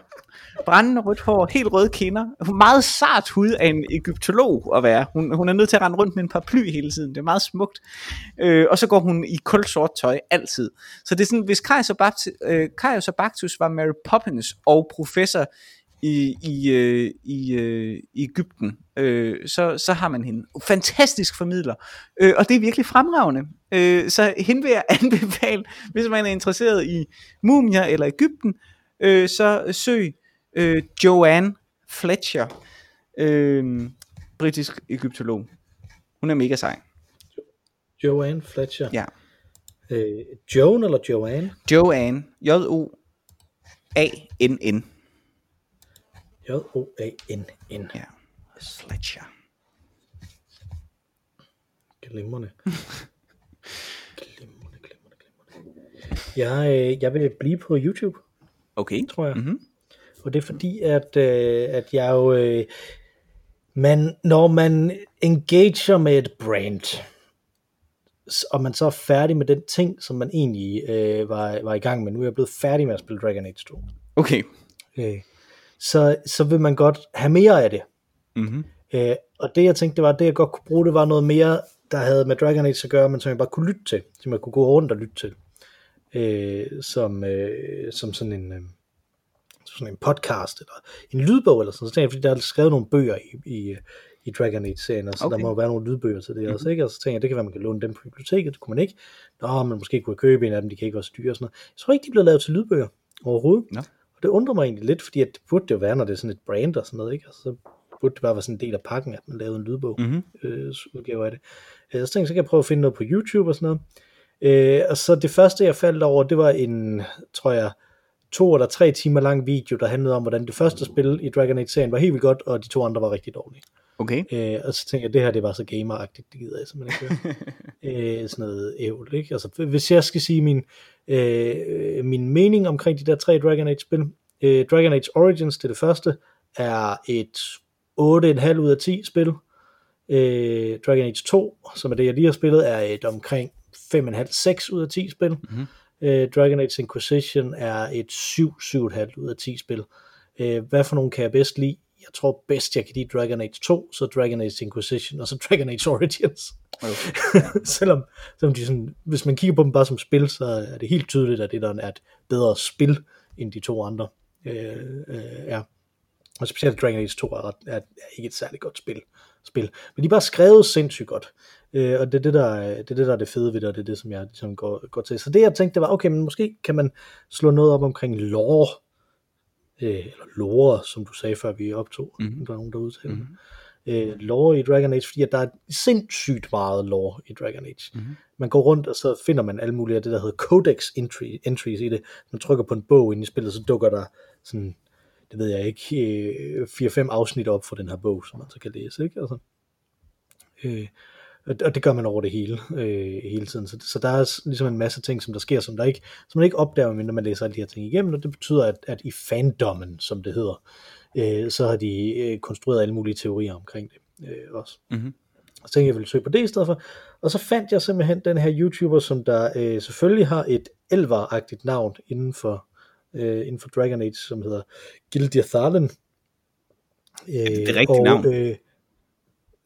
Brændende rødt hår, helt røde kinder. Meget sart hud af en egyptolog at være. Hun, hun er nødt til at rende rundt med en paraply hele tiden. Det er meget smukt. Øh, og så går hun i kulsort tøj altid. Så det er sådan, hvis Kajus og, Bacchus, øh, Kajus og Baktus var Mary Poppins og professor i, i, øh, i, øh, i Ægypten, øh, så, så har man hende. Fantastisk formidler, øh, og det er virkelig fremragende. Øh, så hende vil jeg (laughs) anbefale, hvis man er interesseret i mumier eller Ægypten, øh, så søg øh, Joanne Fletcher, øh, britisk egyptolog. Hun er mega sej. Joanne Fletcher. Ja. Øh, Joan eller Joanne? Joanne, J-O-A-N-N. J-O-A-N-N. Ja. Fletcher. Glimrende. (laughs) glimrende, glimrende, glimrende. Jeg, øh, jeg vil blive på YouTube, Okay. tror jeg. Mhm. Og det er fordi, at, øh, at jeg jo... Øh, man, når man engager med et brand, og man så er færdig med den ting, som man egentlig øh, var, var i gang med. Nu er jeg blevet færdig med at spille Dragon Age 2. Okay. Øh, så, så vil man godt have mere af det. Mm-hmm. Øh, og det jeg tænkte, det var, det jeg godt kunne bruge, det var noget mere, der havde med Dragon Age at gøre, men som jeg bare kunne lytte til, som jeg kunne gå rundt og lytte til. Øh, som, øh, som sådan en, øh, sådan en podcast, eller en lydbog, eller sådan noget, fordi der er skrevet nogle bøger i, i, i Dragon Age-serien, og så okay. Der må være nogle lydbøger til det mm-hmm. også, ikke? Og så tænkte jeg, det kan være, man kan låne dem på biblioteket, det kunne man ikke. Nå, men måske kunne købe en af dem, de kan ikke være så dyre og sådan noget. Jeg tror ikke, de blev lavet til lydbøger overhovedet. Nå. Og det undrer mig egentlig lidt, fordi at det burde det jo være, når det er sådan et brand og sådan noget, ikke? Altså, så burde det bare være sådan en del af pakken, at man lavede en lydbog Mm-hmm. øh, udgave af det. Øh, så tænkte jeg, så kan jeg prøve at finde noget på YouTube og sådan noget. Øh, og så det første, jeg faldt over, det var en, tror jeg, to eller tre timer lang video, der handlede om, hvordan det første spil i Dragon Age-serien var helt vildt godt, og de to andre var rigtig dårlige. Okay. Øh, og så tænkte jeg, det her det var så gameragtigt, det gider jeg simpelthen ikke (laughs) øh, sådan noget ævl, ikke? Altså, hvis jeg skal sige min, øh, min mening omkring de der tre Dragon Age-spil, øh, Dragon Age Origins, det er det første, er et 8,5 ud af 10 spil. Øh, Dragon Age 2, som er det, jeg lige har spillet, er et omkring 5,5-6 ud af 10 spil. Mhm. Øh, Dragon Age Inquisition er et 7-7,5 ud af 10 spil. Øh, hvad for nogle kan jeg bedst lide? jeg tror bedst, jeg kan lide Dragon Age 2, så Dragon Age Inquisition, og så Dragon Age Origins. Okay. (laughs) selvom, selvom de sådan, hvis man kigger på dem bare som spil, så er det helt tydeligt, at det der er et bedre spil, end de to andre øh, øh, er. Og specielt Dragon Age 2 er, er, er ikke et særligt godt spil. spil. Men de er bare skrevet sindssygt godt. Øh, og det er det, der, det er det, der er det fede ved det, og det er det, som jeg ligesom går, går til. Så det, jeg tænkte, det var, okay, men måske kan man slå noget op omkring lore, øh, eller lore, som du sagde, før vi optog. Mm-hmm. Der er nogen, der udtaler mm-hmm. øh, lore i Dragon Age, fordi at der er sindssygt meget lore i Dragon Age. Mm-hmm. Man går rundt, og så finder man alle mulige af det, der hedder codex entry, entries i det. Man trykker på en bog ind i spillet, så dukker der sådan, det ved jeg ikke, 4-5 øh, afsnit op for den her bog, som man så kan læse. Ikke? Altså, øh, og det gør man over det hele, øh, hele tiden. Så, så der er ligesom en masse ting, som der sker, som, der ikke, som man ikke opdager, når man læser alle de her ting igennem, og det betyder, at, at i fandommen, som det hedder, øh, så har de øh, konstrueret alle mulige teorier omkring det øh, også. Mm-hmm. Og så tænkte jeg, ville søge på det i stedet for. Og så fandt jeg simpelthen den her YouTuber, som der øh, selvfølgelig har et elveragtigt navn inden for, øh, inden for Dragon Age, som hedder Gildir Tharlen. Øh, er det det rigtige og, navn? Øh,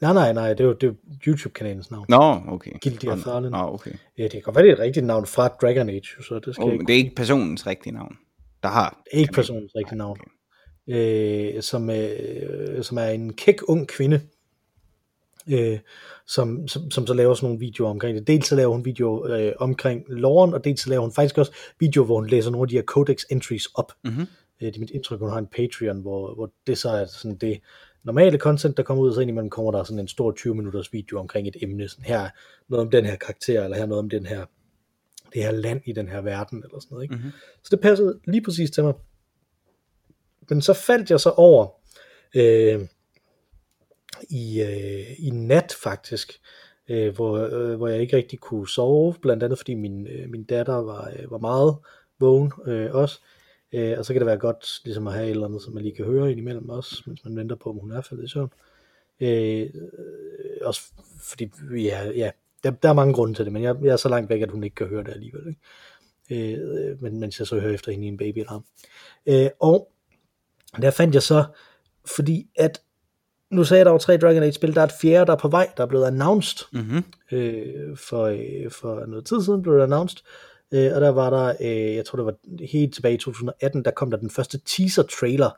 Nej, nej, nej, det er jo, det er YouTube-kanalens navn. Nå, okay. Gildir Tharlen. Nå, okay. Ja, det kan godt være, det er et rigtigt navn fra Dragon Age, så det skal oh, ikke... det er ikke personens rigtige navn, der har... Ikke personens rigtige navn. Okay. Øh, som, øh, som er en kæk ung kvinde, øh, som, som, som så laver sådan nogle videoer omkring det. Dels så laver hun videoer øh, omkring loven, og dels så laver hun faktisk også videoer, hvor hun læser nogle af de her codex entries op. Mm-hmm. Øh, det er mit indtryk, hun har en Patreon, hvor, hvor det så er sådan det normale content, der kommer ud, så indimellem kommer der sådan en stor 20 minutters video omkring et emne, sådan her noget om den her karakter, eller her noget om den her, det her land i den her verden, eller sådan noget. Ikke? Mm-hmm. Så det passede lige præcis til mig. Men så faldt jeg så over øh, i, øh, i nat faktisk, øh, hvor, øh, hvor jeg ikke rigtig kunne sove, blandt andet fordi min, øh, min datter var, øh, var meget vågen øh, også. Øh, og så kan det være godt ligesom at have et eller andet, som man lige kan høre indimellem også, mens man venter på, om hun er faldet i søvn. Øh, også fordi, ja, ja der, der er mange grunde til det, men jeg, jeg er så langt væk, at hun ikke kan høre det alligevel. Ikke? Øh, men, mens jeg så hører efter hende i en babyalarm. Øh, og der fandt jeg så, fordi at nu sagde jeg, at der var tre Dragon Age-spil, der er et fjerde, der er på vej, der er blevet announced. Mm-hmm. Øh, for, øh, for noget tid siden blev det announced, Øh, og der var der, øh, jeg tror det var helt tilbage i 2018, der kom der den første teaser-trailer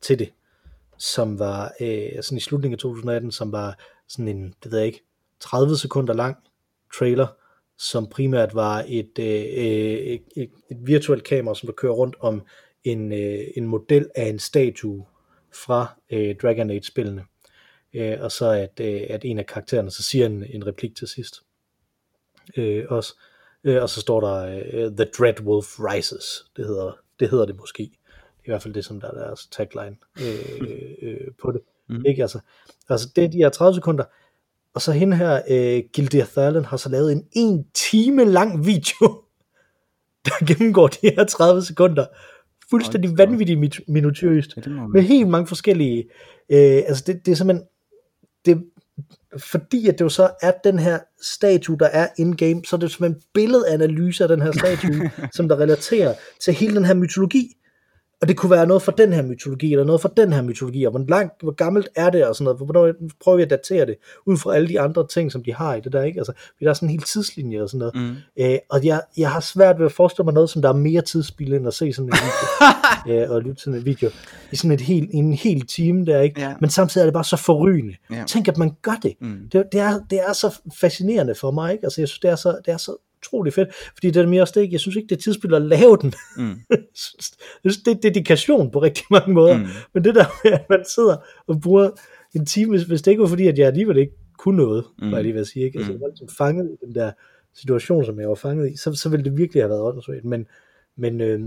til det, som var øh, sådan i slutningen af 2018, som var sådan en, det ved jeg ikke, 30 sekunder lang trailer, som primært var et, øh, øh, et, et, et virtuelt kamera, som der kører rundt om en, øh, en model af en statue fra øh, Dragon Age-spillene. Øh, og så at, øh, at en af karaktererne så siger en, en replik til sidst. Øh, også. Øh, og så står der uh, The Dread Wolf Rises. Det hedder, det hedder det måske. Det er i hvert fald det, som der er deres tagline øh, øh, på det. Mm. Ikke? Altså, altså det er de her 30 sekunder. Og så hende her, øh, Gildia Thurlan, har så lavet en en time lang video, (laughs) der gennemgår de her 30 sekunder. Fuldstændig vanvittigt minutiøst. Ja, med helt mange forskellige... Øh, altså det, det er simpelthen... Det, fordi at det jo så er den her statue, der er in-game, så er det som en billedanalyse af den her statue, (laughs) som der relaterer til hele den her mytologi. Og det kunne være noget fra den her mytologi, eller noget fra den her mytologi, og hvor langt, hvor gammelt er det, og sådan noget. Hvornår prøver vi at datere det, ud fra alle de andre ting, som de har i det der, ikke? Altså, der er sådan en hel tidslinje og sådan noget. Mm. Øh, og jeg, jeg har svært ved at forestille mig noget, som der er mere tidsspil, end at se sådan en video, (laughs) Æ, og lytte til en video, i sådan et helt, en hel time der, ikke? Yeah. Men samtidig er det bare så forrygende. Yeah. Tænk, at man gør det. Mm. Det, det, er, det er så fascinerende for mig, ikke? Altså, jeg synes, det er så, det er så utrolig fedt, fordi det er mere det, jeg synes ikke, det er tidsspil at lave den. Mm. (laughs) jeg synes, det er dedikation på rigtig mange måder, mm. men det der med, at man sidder og bruger en time, hvis, det ikke var fordi, at jeg alligevel ikke kunne noget, mm. var jeg lige ved at sige, ikke? Altså, mm. jeg var ligesom fanget i den der situation, som jeg var fanget i, så, så ville det virkelig have været åndssvagt, men, men øh,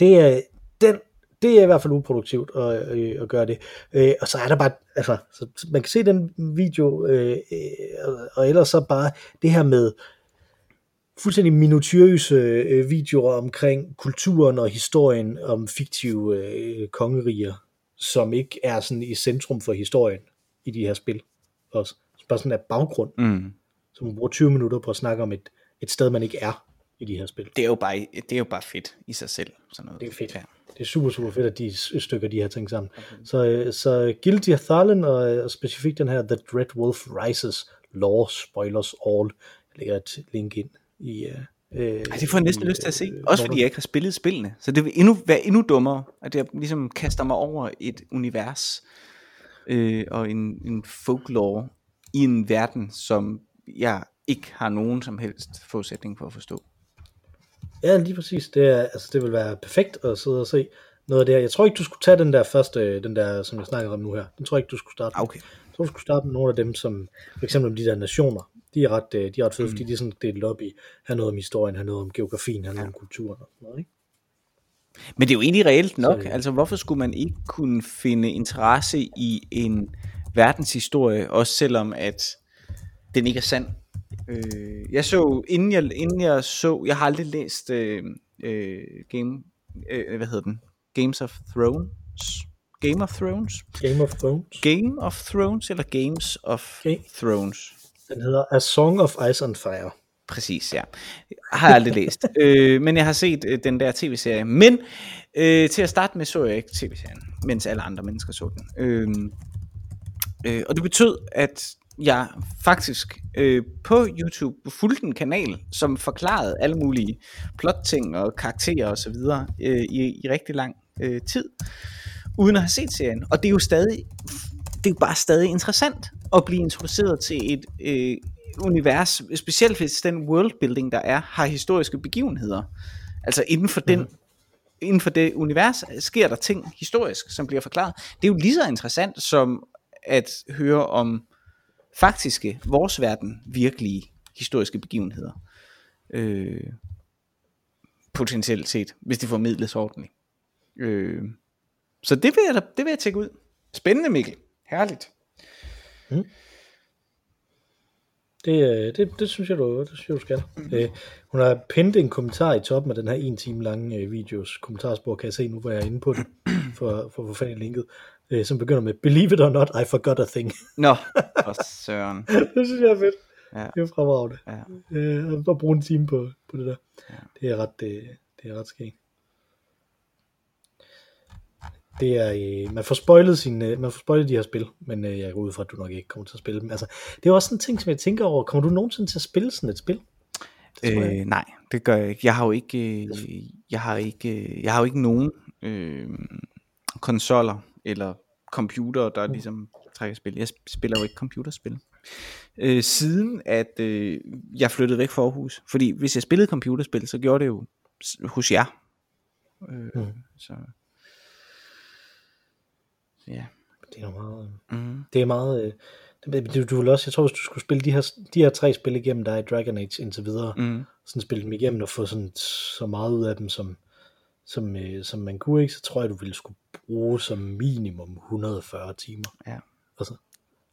det er, den, det er i hvert fald uproduktivt at, øh, at gøre det. Øh, og så er der bare, altså, så man kan se den video, øh, øh, og ellers så bare det her med, fuldstændig minutiøse øh, videoer omkring kulturen og historien om fiktive øh, kongeriger, som ikke er sådan i centrum for historien i de her spil. Også. Bare sådan en baggrund. Mm. Så man bruger 20 minutter på at snakke om et, et sted, man ikke er. i de her spil. Det er jo bare, det er jo bare fedt i sig selv. Sådan noget. Det er fedt. Ja. Det er super, super fedt, at de stykker de her ting sammen. Okay. Så, øh, så Guilty of Tharlan, og, og specifikt den her The Dread Wolf Rises, lore spoilers all. Jeg lægger et link ind i... Øh, øh, Ej, det får jeg næsten i, lyst til at se. øh, Også fordi jeg ikke har spillet spillene. Så det vil endnu, være endnu dummere, at jeg ligesom kaster mig over et univers øh, og en, en folklore i en verden, som jeg ikke har nogen som helst forudsætning for at forstå. Ja, lige præcis. Det, er, altså, det vil være perfekt at sidde og se noget af det her. Jeg tror ikke, du skulle tage den der første, den der, som jeg snakker om nu her. Den tror jeg ikke, du skulle starte med. Okay. Jeg tror, du skulle starte med nogle af dem, som for eksempel de der nationer. De er ret, øh, de er ret fede, mm. fordi de er sådan delt op i, her noget om historien, her noget om geografien, her noget om kulturen og sådan noget, ikke? Men det er jo egentlig reelt nok. Så- Altså, hvorfor skulle man ikke kunne finde interesse i en verdenshistorie, også selvom at den ikke er sand? Øh, jeg så, inden jeg, inden jeg så, jeg har aldrig læst øh, øh, Game, øh, hvad hedder den? Games of Thrones? Game of Thrones? Game of Thrones. Game of Thrones, eller Games of Ga- Thrones? Den hedder A Song of Ice and Fire. Præcis, ja. Har jeg aldrig læst. (laughs) øh, men jeg har set øh, den der tv-serie. Men øh, til at starte med, så jeg ikke tv-serien, mens alle andre mennesker så den. Øh, øh, og det betød, at jeg faktisk øh, på YouTube fulgte en kanal, som forklarede alle mulige plotting og karakterer og så videre øh, i, i rigtig lang øh, tid, uden at have set serien. Og det er jo stadig, det er jo bare stadig interessant at blive introduceret til et øh, univers, specielt hvis den worldbuilding, der er, har historiske begivenheder. Altså inden for den inden for det univers sker der ting historisk, som bliver forklaret. Det er jo lige så interessant som at høre om faktiske, vores verden, virkelige historiske begivenheder. Øh, potentielt set, hvis det formidles ordentligt. Øh, så det vil, jeg, da- det vil jeg tjekke ud. Spændende, Mikkel. Herligt. Det, øh, det, det synes jeg, du, det synes jeg, du skal. Mm. Øh, hun har pindet en kommentar i toppen af den her en time lange øh, videos kommentarspor, kan jeg se nu, hvor jeg er inde på den, (clears throat) for, for at få fat i linket, øh, som begynder med, Believe it or not, I forgot a thing. (laughs) Nå, for søren. det synes jeg er fedt. Ja. Det er fremragende. Ja. Øh, at bare bruge en time på, på det der. Ja. Det er ret, det, det er ret skægt. Det er, øh, man får spoilet sin, øh, man får spoilet de her spil, men øh, jeg går ud fra, at du nok ikke kommer til at spille dem. Altså, det er også sådan en ting, som jeg tænker over. Kommer du nogensinde til at spille sådan et spil? Øh, nej, det gør jeg ikke. Jeg har jo ikke, øh, jeg har ikke, øh, jeg har jo ikke nogen øh, konsoller eller computer, der ligesom trækker spil. Jeg sp- spiller jo ikke computerspil. Øh, siden at øh, jeg flyttede væk fra Aarhus. Fordi hvis jeg spillede computerspil, så gjorde det jo hos jer. Øh, Mm. Så ja. Det er meget... Mm. Det er meget... Øh, du, du vil også, jeg tror, hvis du skulle spille de her, de her tre spil igennem, der er i Dragon Age indtil videre, Mm. sådan spille dem igennem og få sådan så meget ud af dem, som, som, øh, som man kunne, ikke, så tror jeg, du ville skulle bruge som minimum 140 timer. Ja. Altså,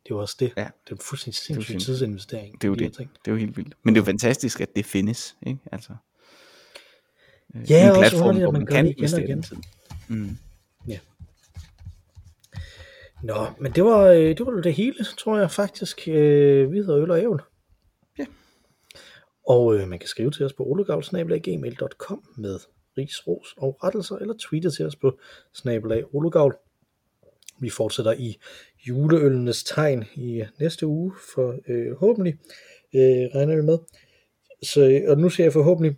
det er jo også det. Ja. Det er en fuldstændig sindssyg sindssygt. tidsinvestering. Det er jo det. Ting. Det er jo helt vildt. Men det er jo fantastisk, at det findes. Ikke? Altså, øh, Ja, en også platform, underligt, at hvor man man kan det igen og igen. Mm. Nå, men det var, øh, det var det hele, tror jeg faktisk. Øh, vi hedder Øl og Ævl. Ja. Og øh, man kan skrive til os på olegavl.gmail.com med ris, ros og rettelser, eller tweete til os på snabelag olegavl. Vi fortsætter i juleøllenes tegn i næste uge, for øh, håbentlig øh, regner vi med. Så, og nu siger jeg forhåbentlig,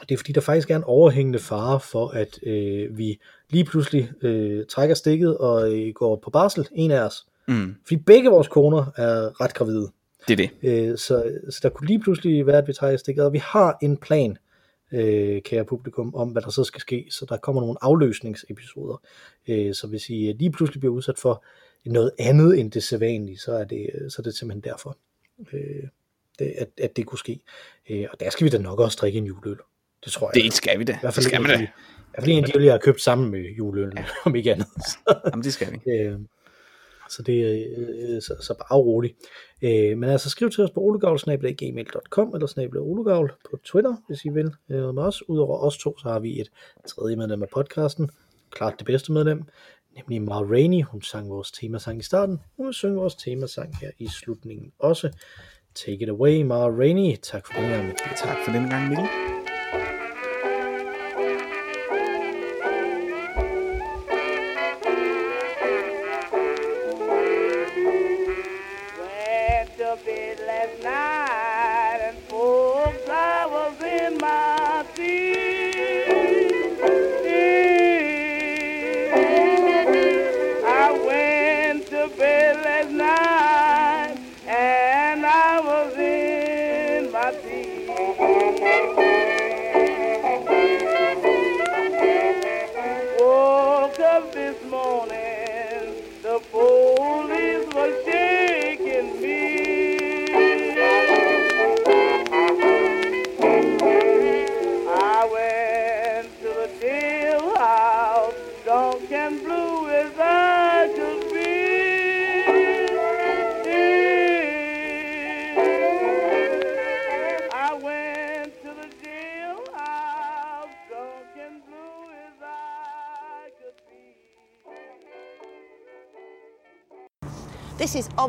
det er fordi, der faktisk er en overhængende fare for, at øh, vi lige pludselig øh, trækker stikket og øh, går på barsel, en af os. Mm. Fordi begge vores koner er ret gravide. Det er det. Øh, så, så der kunne lige pludselig være, at vi trækker stikket, og vi har en plan, øh, kære publikum, om hvad der så skal ske. Så der kommer nogle afløsningsepisoder. Øh, så hvis I lige pludselig bliver udsat for noget andet end det sædvanlige, så er det, så er det simpelthen derfor, øh, det, at, at det kunne ske. Øh, og der skal vi da nok også drikke en juleøl. Det tror jeg. Det skal vi da. I hvert Det fald skal en vi af da. i hvert fald en af de øl, jeg har købt sammen med juleølene, ja. om ikke andet. Så, (laughs) Jamen, det skal vi. øh, så det er øh, så, så bare roligt. Øh, men altså skriv til os på olegavl.gmail.com eller snabel olegavl på Twitter, hvis I vil. Øh, med os. Udover os to, så har vi et tredje medlem af podcasten. Klart det bedste medlem. Nemlig Mar Rainey. Hun sang vores temasang i starten. Hun vil synge vores temasang her i slutningen også. Take it away, Mara Rainey. Tak for den gang. Tak for den gang, Mikkel.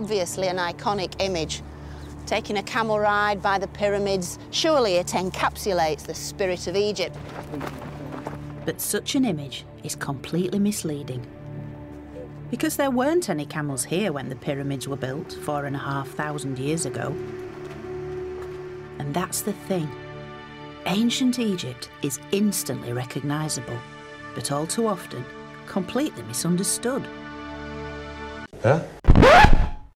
Obviously an iconic image. Taking a camel ride by the pyramids, surely it encapsulates the spirit of Egypt. But such an image is completely misleading. Because there weren't any camels here when the pyramids were built four and a half thousand years ago. And that's the thing. Ancient Egypt is instantly recognisable, but all too often completely misunderstood. Huh?